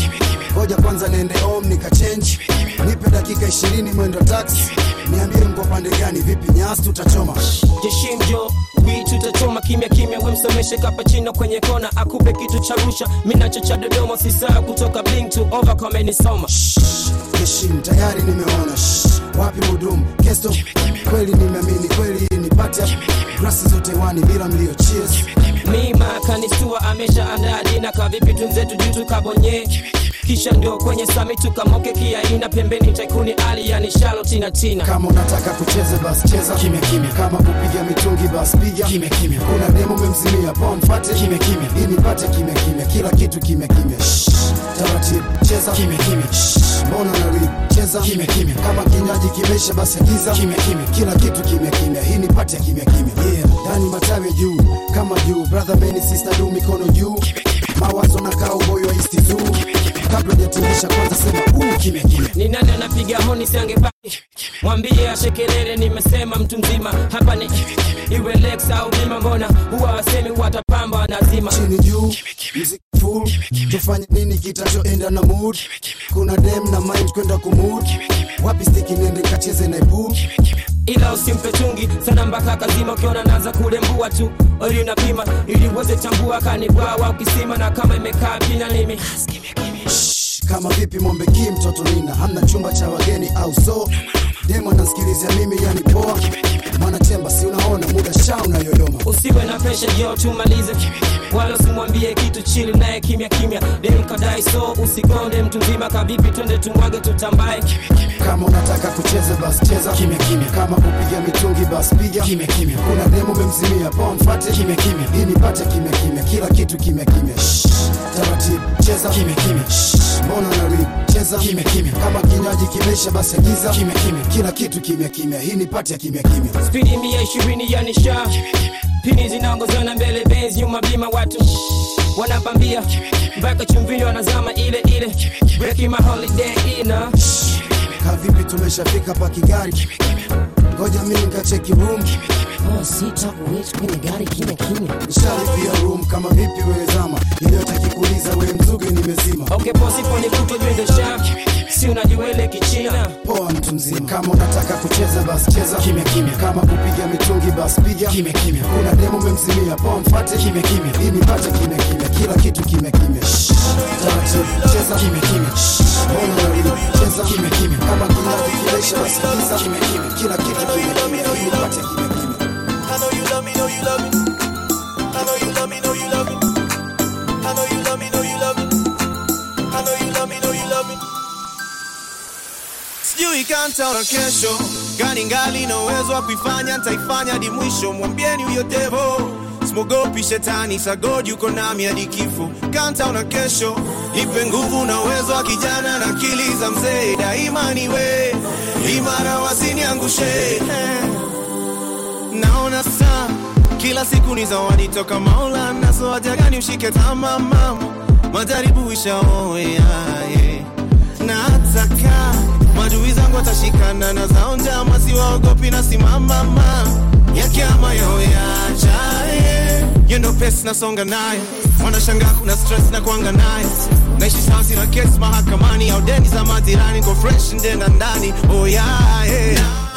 ngoja kwanza niende home nikachange, nipe dakika ishirini mwendo taxi, niambie mko pande gani? Vipi nyasi tutachoma? Jeshinjo vitu tutachoma. Kimya kimya, we msomeshe kapachino kwenye kona, akupe kitu cha rusha, minacho cha Dodoma, sisaa kutoka bling to overcome nisoma Heshim tayari nimeona. Wapi mudumu kesto. Kweli nimeamini kweli nipate grasi zote wani bila mlio. Cheers mima kanisua ameshaandaa dina kavipi tunzetu juu tukabonye kisha ndio kwenye sami tukamoke kiaina pembeni taikuni ali yani shalotina tina kama unataka kucheza basi cheza. Kimya kimya. Kama kupiga mitungi basi piga. Kimya kimya. Kuna demo memzimia pomfate kimya kimya. Inipate kimya kimya. Kila kitu kimya kimya. Taratibu cheza. Kimya kimya. Mbona nari cheza. Kimya kimya. Kama kinywaji kimeisha basi giza. Kimya kimya. Kila kitu kimya kimya. Hii nipate kimya kimya. Yeah. Ndani matawi juu kama juu brother meni sister du mikono juu mawazo na kaa uboyo wa istizu kabla jatumisha kwanza sema uu kime kime ni nani anapiga honi siangepa mwambie ashekelele nimesema mtu mzima. Hapa ni iwe lex au nima mbona huwa wasemi watapamba wanazima chini juu mziki full. Tufanye nini kitachoenda na mood? Kuna dem na mind kwenda kumud wapi stiki nende kacheze na ila usimpe chungi. Sana mpaka kazima ukiona naanza kulembua tu. Oli unapima ili uweze chambua kanibwawa ukisima na kama imekaa pina limi kama vipi Mombe Ki mtoto nina. Hamna chumba cha wageni au so demo nasikilizia mimi yani poa. Mwanachemba si unaona muda sha unayoyoma usiwe na presha yo tumalize. Wala usimwambie kitu chili naye kimya kimya. Dem kadai so usikonde mtu mzima. Kabibi twende tumwage tutambae. Kama unataka kucheza basi cheza. Kimya kimya. Kama kupiga mitungi basi piga. Kimya kimya. Kuna demo memzimia poa mfate. Kimya kimya. Hii nipate kimya kimya. Kila kitu kimya kimya. Taratibu cheza. Kimya kimya. Mbona na rip cheza kimya kimya. Kama kinywaji kimeisha basi giza. Kimya kimya. Kila kitu kimya kimya. Hii ya kimya kimya. Spidi mia ishirini ya nisha. Pini zinaongozana mbele benzi nyuma bima watu. Wanapambia. Mpaka chumvini wanazama ile ile. Breaking my holiday ina kavipi tumeshafika pa kigari ngoja mi nikacheki room. Nishalipia room kama vipi wewe zama? Iliyotakikuuliza we mzuge nimezima. Okay si kichina. Poa mtu mzima. Kama unataka kucheza basi cheza. Kimya kimya. Kama kupiga mitungi basi piga. Kimya kimya. Kuna demo memzimia poa mfate kimya kimya. Ili nipate kimya kimya. Kila kitu kimya kimya. Taratibu cheza. Kimya kimya. Mbona unarudi cheza. Kimya kimya I know you love me, know you love me. I know you love me, know you love me. I know you love me, know you love me. I know you love me, know you love me. Sijui kantaona kesho gani ngali na uwezo wa kuifanya ntaifanya hadi mwisho mwambieni huyo devo simogopi shetani sagod yuko nami hadi kifo kantaona kesho ipe nguvu na uwezo wa kijana na akili za mzee. Daima niwe imara wasiniangushe naona saa kila siku ni zawadi toka maula. Nazo haja gani ushike tama mama? Majaribu ishaoea yeah. na ataka madui zangu watashikana na zao njama siwaogopi na simama ma. Yakiama yaoyacha yendo pesi nasonga nayo wanashangaa kuna stress na kuanga nayo naishi sansi na kesi mahakamani au deni za majirani ko fresh ndena ndani oh yeah, yeah.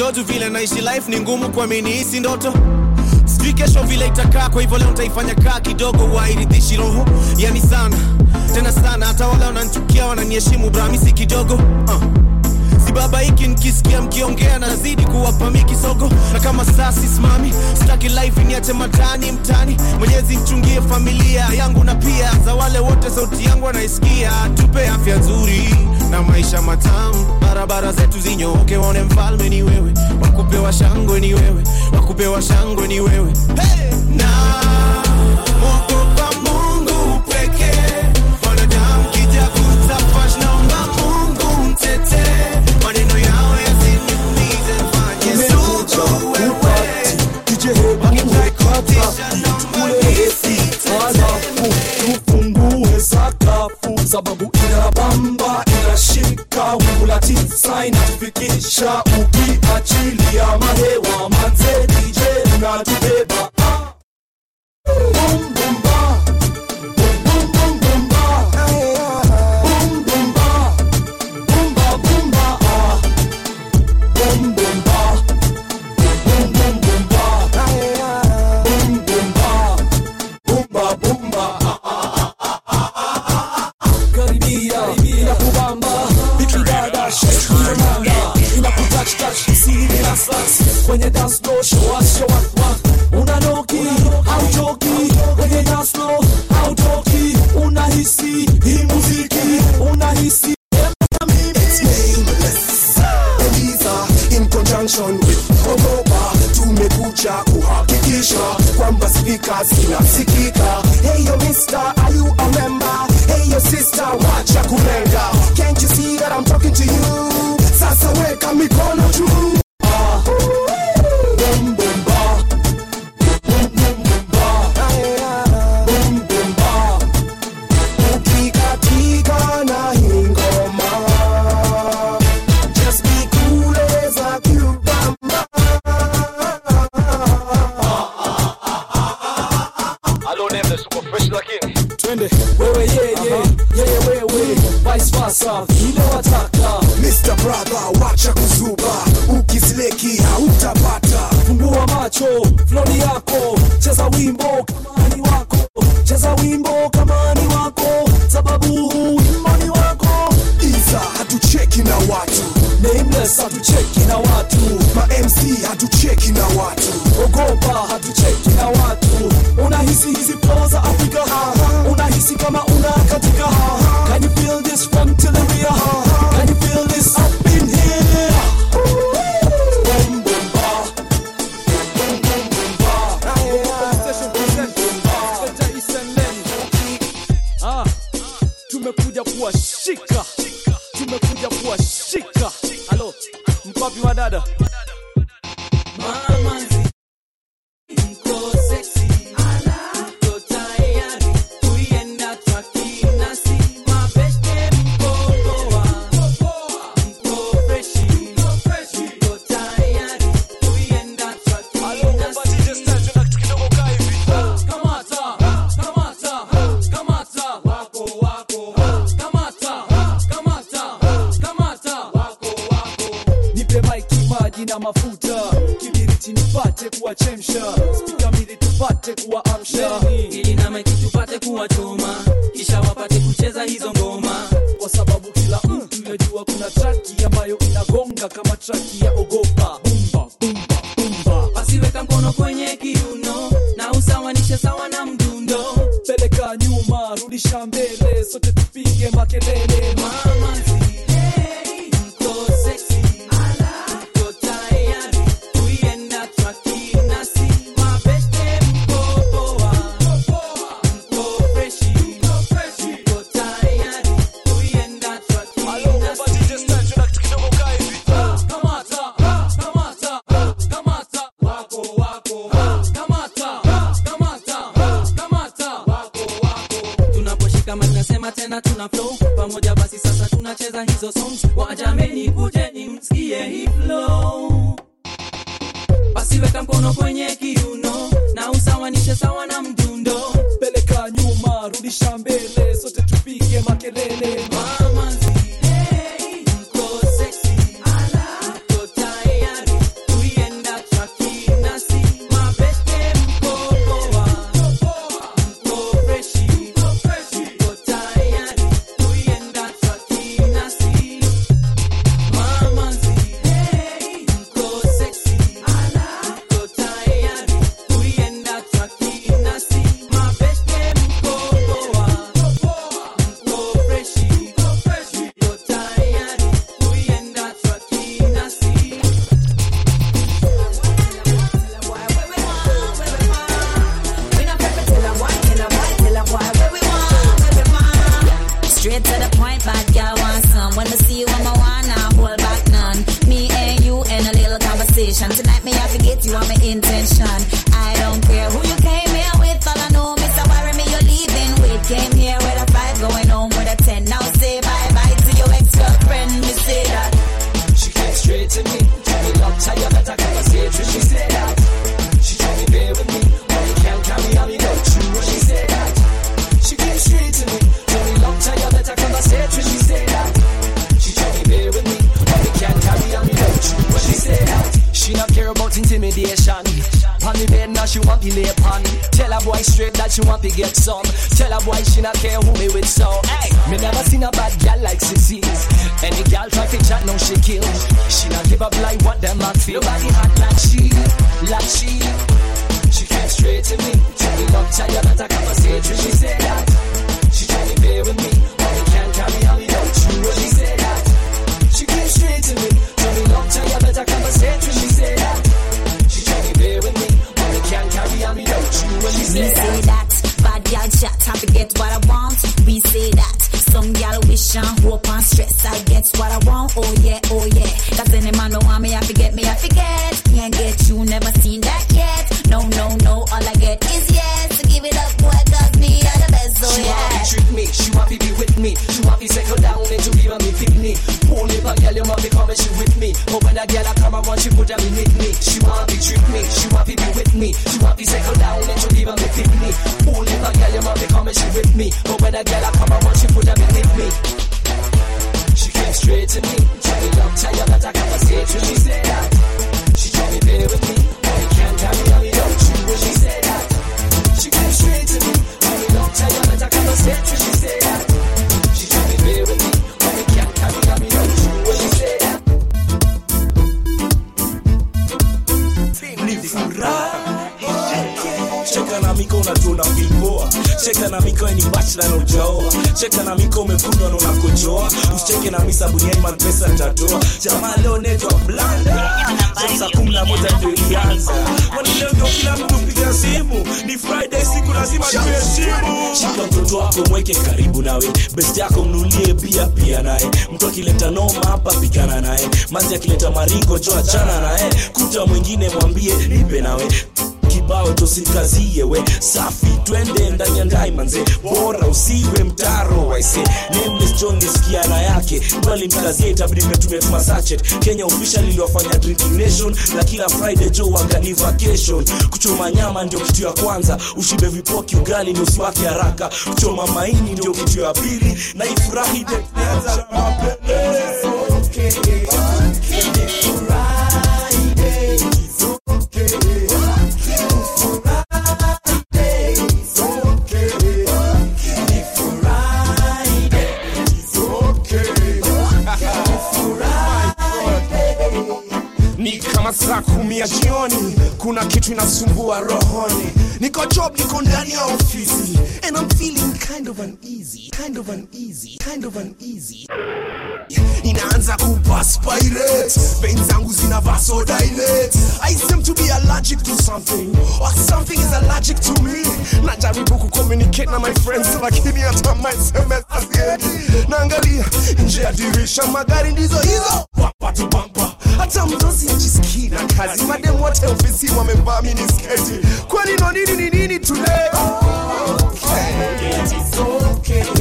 Joju vile naishi life ni ngumu kuamini hisi ndoto. Sijui kesho vile itakaa kwa hivyo leo ntaifanya kaa kidogo wairidhishi roho. Yani sana tena sana hata wala wananchukia wananiheshimu bramisi kidogo. Uh. si baba hiki mkiongea nazidi kuwapa mi na kama saa sisimami sitaki life niache matani mtani. Mwenyezi mchungie familia yangu na pia za wale wote sauti yangu wanaisikia. Tupe afya nzuri na maisha matamu. Barabara zetu zinyooke waone mfalme ni wewe. Wakupewa shangwe ni wewe. Wakupewa shangwe ni wewe. Hey! na tena tuna flow. Pamoja, basi sasa tunacheza hizo songs, waja cheka na miko umevunwa na unakojoa. Usicheke na misa buniani mapesa nitatoa. Jamaa leo netwa blanda. Sasa kumi na moja ndio ilianza. Kwani leo ndio kila mtu piga simu? Ni friday siku lazima tuheshimu shika mtoto wako mweke karibu nawe. Best yako mnulie pia pia naye. Mtu akileta noma hapa pigana naye. Mazi akileta maringo cho naye. Kuta mwingine mwambie nipe nawe kibao tosikazie we. Safi twende ndani ya ndai bora usiwe mtaro waise nisikiana yake. Bali mkazie kenya official iliwafanya drinking nation na kila friday jo vacation. Kuchoma nyama ndio kitu ya kwanza. Ushibe vipoki ugali ni usiwake haraka. Kuchoma maini ndio kitu ya pili. Na ifurahi deanza ni kama saa kumi ya jioni kuna kitu inasumbua rohoni. Niko job niko ndani ya ofisi and I'm feeling kind of uneasy kind of uneasy kind of uneasy. Inaanza kupaspirate veins zangu zina vasodilate I seem to be allergic to something. Or something is allergic to me. Najaribu kucommunicate na my friends lakini hata my SMS haziendi naangalia nje ya dirisha magari ndizo hizo. Bumper to bumper hata mdosi ajisikii na kazi. Madem wote ofisi wamevaa mini sketi kwani no nini ni nini today? Okay. back. It's okay.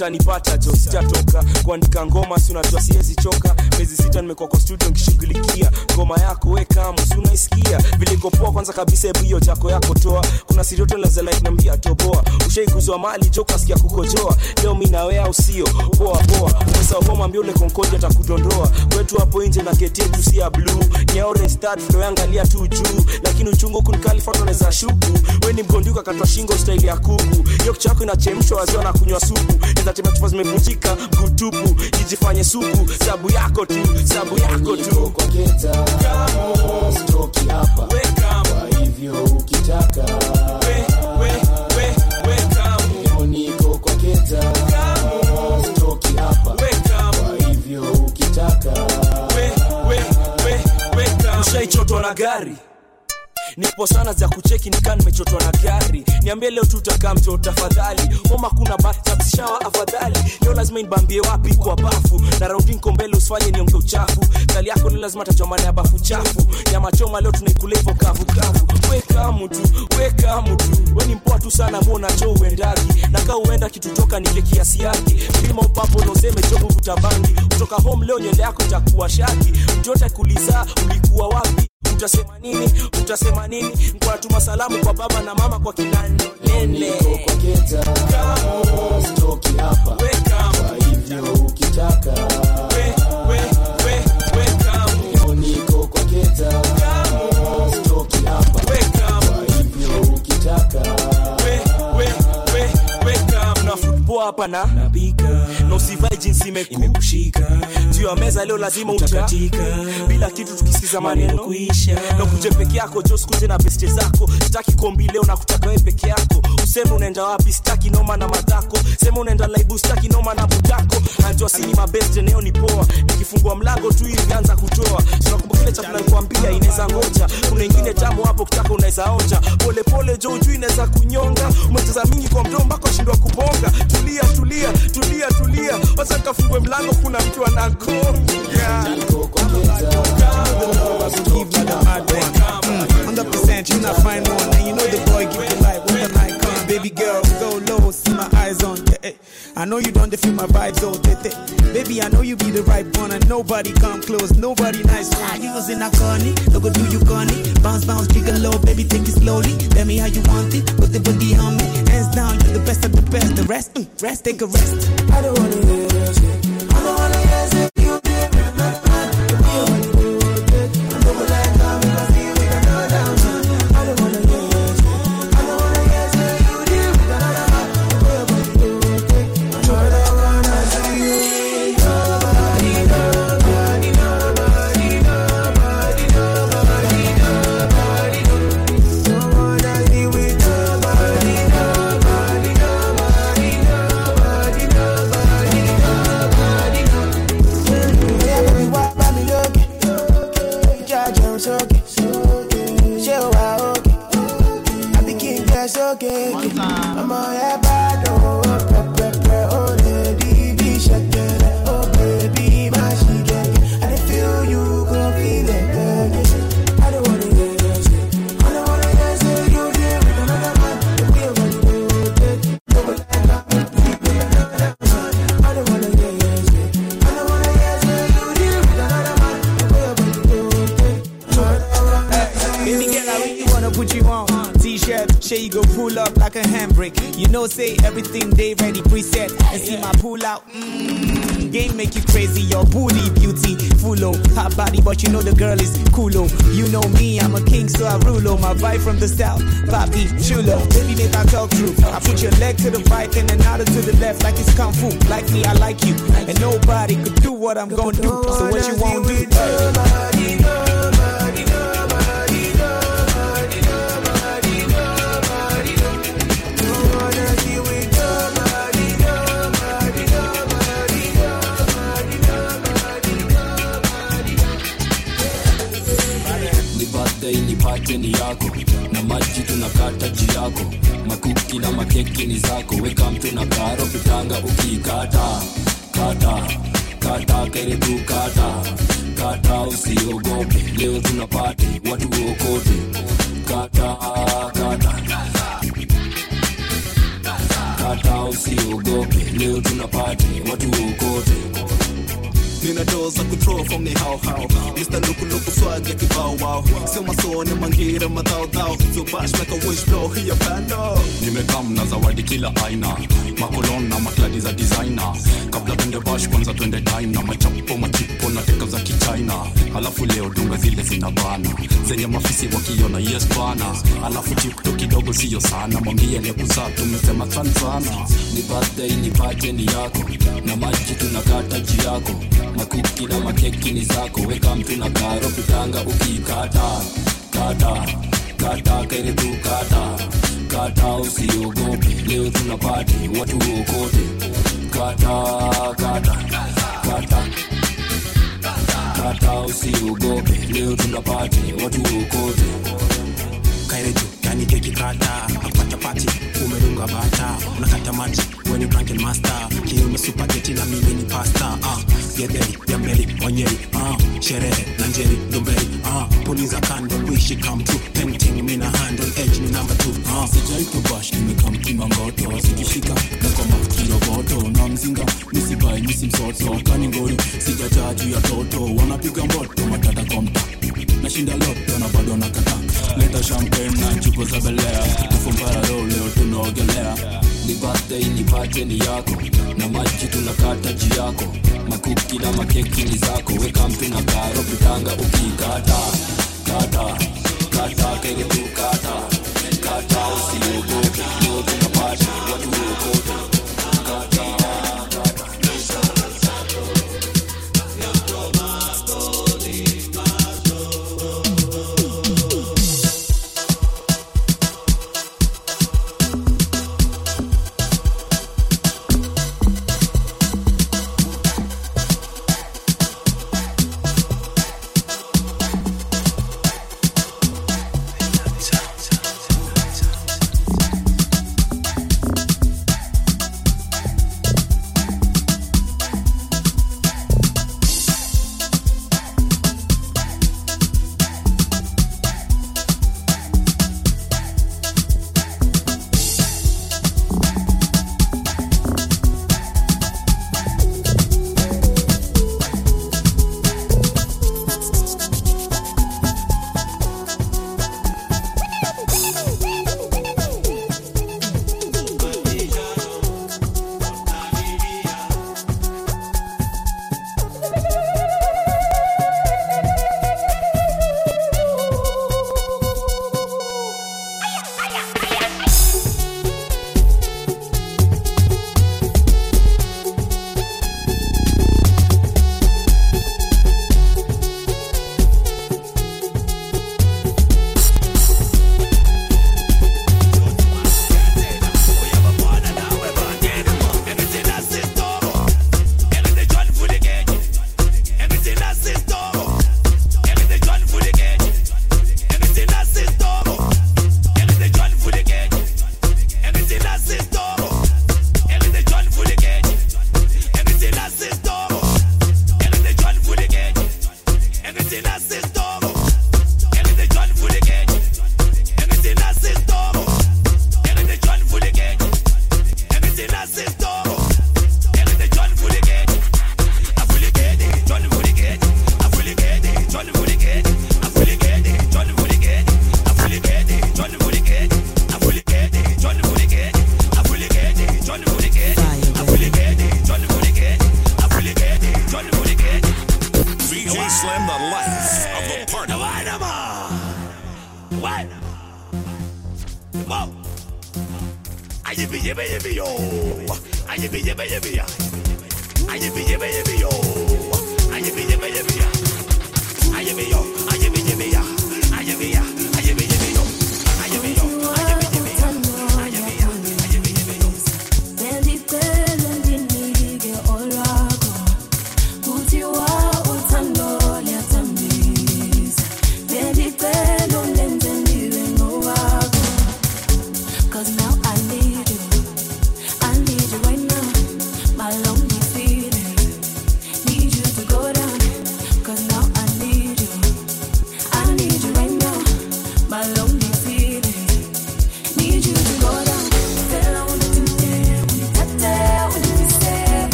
Utanipata jo sitatoka kuandika ngoma si unajua siwezi choka. Miezi sita nimekuwa kwa studio nikishughulikia. Ngoma yako wekamu si unaisikia. Vilikopoa kwanza kabisa hebu hiyo jako yako toa. Kuna sirioto lazalainambia toboa. Ushaikuzwa mali jo kukojoa. Leo mi nawea usio sio? Poa poa. Ule konkoja atakudondoa. Kwetu hapo nje na geti yetu si ya blue. Ni tu juu. Lakini uchungu kunikalifa shuku. We ni mgonduka katwa shingo staili ya kuku. Hiyo inachemshwa wazia na kunywa supu nizatema chupa zimevunjika mkutupu ijifanye supu. Sabu yako tu sabu yako tu. Ushaichotwa na gari nipo sana za kucheki nikaa nimechotwa na gari. Niambie leo tutakaa mto tafadhali. Homa kuna batabshawa afadhali. Leo lazima inbambie wapi kwa bafu? Na raundi nko mbele usifanye nionge uchafu. Kali yako ni lazima tajomana ya bafu chafu. Nyama choma leo tunaikula hivo kavu kavu. Weka mtu weka mtu. We ni mpoa tu sana muona cho uendagi. Nakaa uenda kitu nile kiasi yake. Pima upapo na chovu vutabangi kutoka home leo nyele yako itakuwa shaki. Yote kuliza ulikuwa wapi utasema nini? Utasema nini? Nkwatuma salamu kwa baba na mama kwa hivyo ukitaka. Niko kwa keta. Stoki hapa. Kwa hivyo ukitaka. Na football hapa na napika na usivai jinsi imekushika. Juu ya meza leo lazima utakatika. Bila kitu tukisikiza maneno. kuisha. Na kuje peke yako jo sikuje na beste zako. Sitaki kombi leo na kutaka wewe peke yako. Useme unaenda wapi sitaki noma na madhako sema unaenda laibu sitaki noma na budako. Najua sini mabeste neo ni poa. Nikifungua mlango tu hivi anza kutoa. Tunakumbuka ile chakula nilikwambia inaweza ngoja. Kuna ingine tamu hapo kutaka unaweza onja. Pole pole jo juu inaweza kunyonga. Umecheza mingi kwa mdomo mpaka ushindwa kubonga. Tulia tulia tulia tulia wacha nikafungue mlango kuna mtu anakonga mm. 100% you not find one. You know the boy give you life. When the baby girl go low see my eyes on you eh. I know you don't feel my vibes oh tete baby I know you be the right one and nobody come close nobody nice one. You was in a corny no go do you corny. Bounce bounce jiggle low baby take it slowly. Tell me how you want it put the body on me. Hands down you're the best of the best. The rest mm, rest take a rest. I don't wanna lose it's okay. One. I'm all happy. You go pull up like a handbrake. You know, say everything they ready preset. And see my pull out. Mm, game make you crazy. Your booty beauty, full of hot body, but you know the girl is coolo. You know me, I'm a king, so I rule. oh. My vibe from the south, Papi chulo. Baby, make I talk true. I put your leg to the right and another to the left, like it's kung fu. Like me, I like you, and nobody could do what I'm gonna do. So what you won't do? ni ni yako. Na maji tunakata juu yako. Makuki na makeki ni zako. Weka mtu na karo pitanga ukiikata kata kata kere tu kata kata usiogope. Leo tuna pati watu okote kata kata. Kata usiogope. Leo tuna pati watu okote nina doo za kuthrow from ni hao hao Sio masone mangira madhao dhao So bash like a wish blow hiya pano nimekam na zawadi kila aina. Makolon na makladi za designer. Kabla twende bash kwanza twende dina machapo machipo na teka za kichina. Alafu leo dunga zile zina bana. Zenye mafisi wakiona yes bana. Alafu tiktok kidogo siyo sana. Mwambie aliyekuzaa tumesema san sana. Ni birthday ni party ni yako. Na maji tunakata ji yako makuki na makeki ni zako weka mtu na karo pitanga ukiikata kata kata kere tu kata. Kata usiogope leo tuna pati watu okote kata kata kata. Kata usiogope leo tuna pati watu okote kairejo yani keki kata akupata pati umedunga bata unakata mati weni drunken master. Kiume supageti na mimi ni pasta ah, yedeli yambeli onyeli ah, sherehe na njeri ndomberi ah, puliza kando wishi come true. Painting mina handle edge ni number two ah. sijaitobash nimekamkimangoto sikishika nakoma kiroboto na mzinga nisibai misibai misimsoto kaningori sijajaa juu ya toto wanapiga mboto matata kwa mta nashinda loto na bado nakata leta champagne na chupa za belea ufumbaro leo tunaogelea. Nipate nipate ni yako. Na maji tunakata ji yako. Makuki na makeki ni zako. Weka mtu na karo pitanga ukikata. Kata kata kege tu kata usiogope leo tunapati watu wokote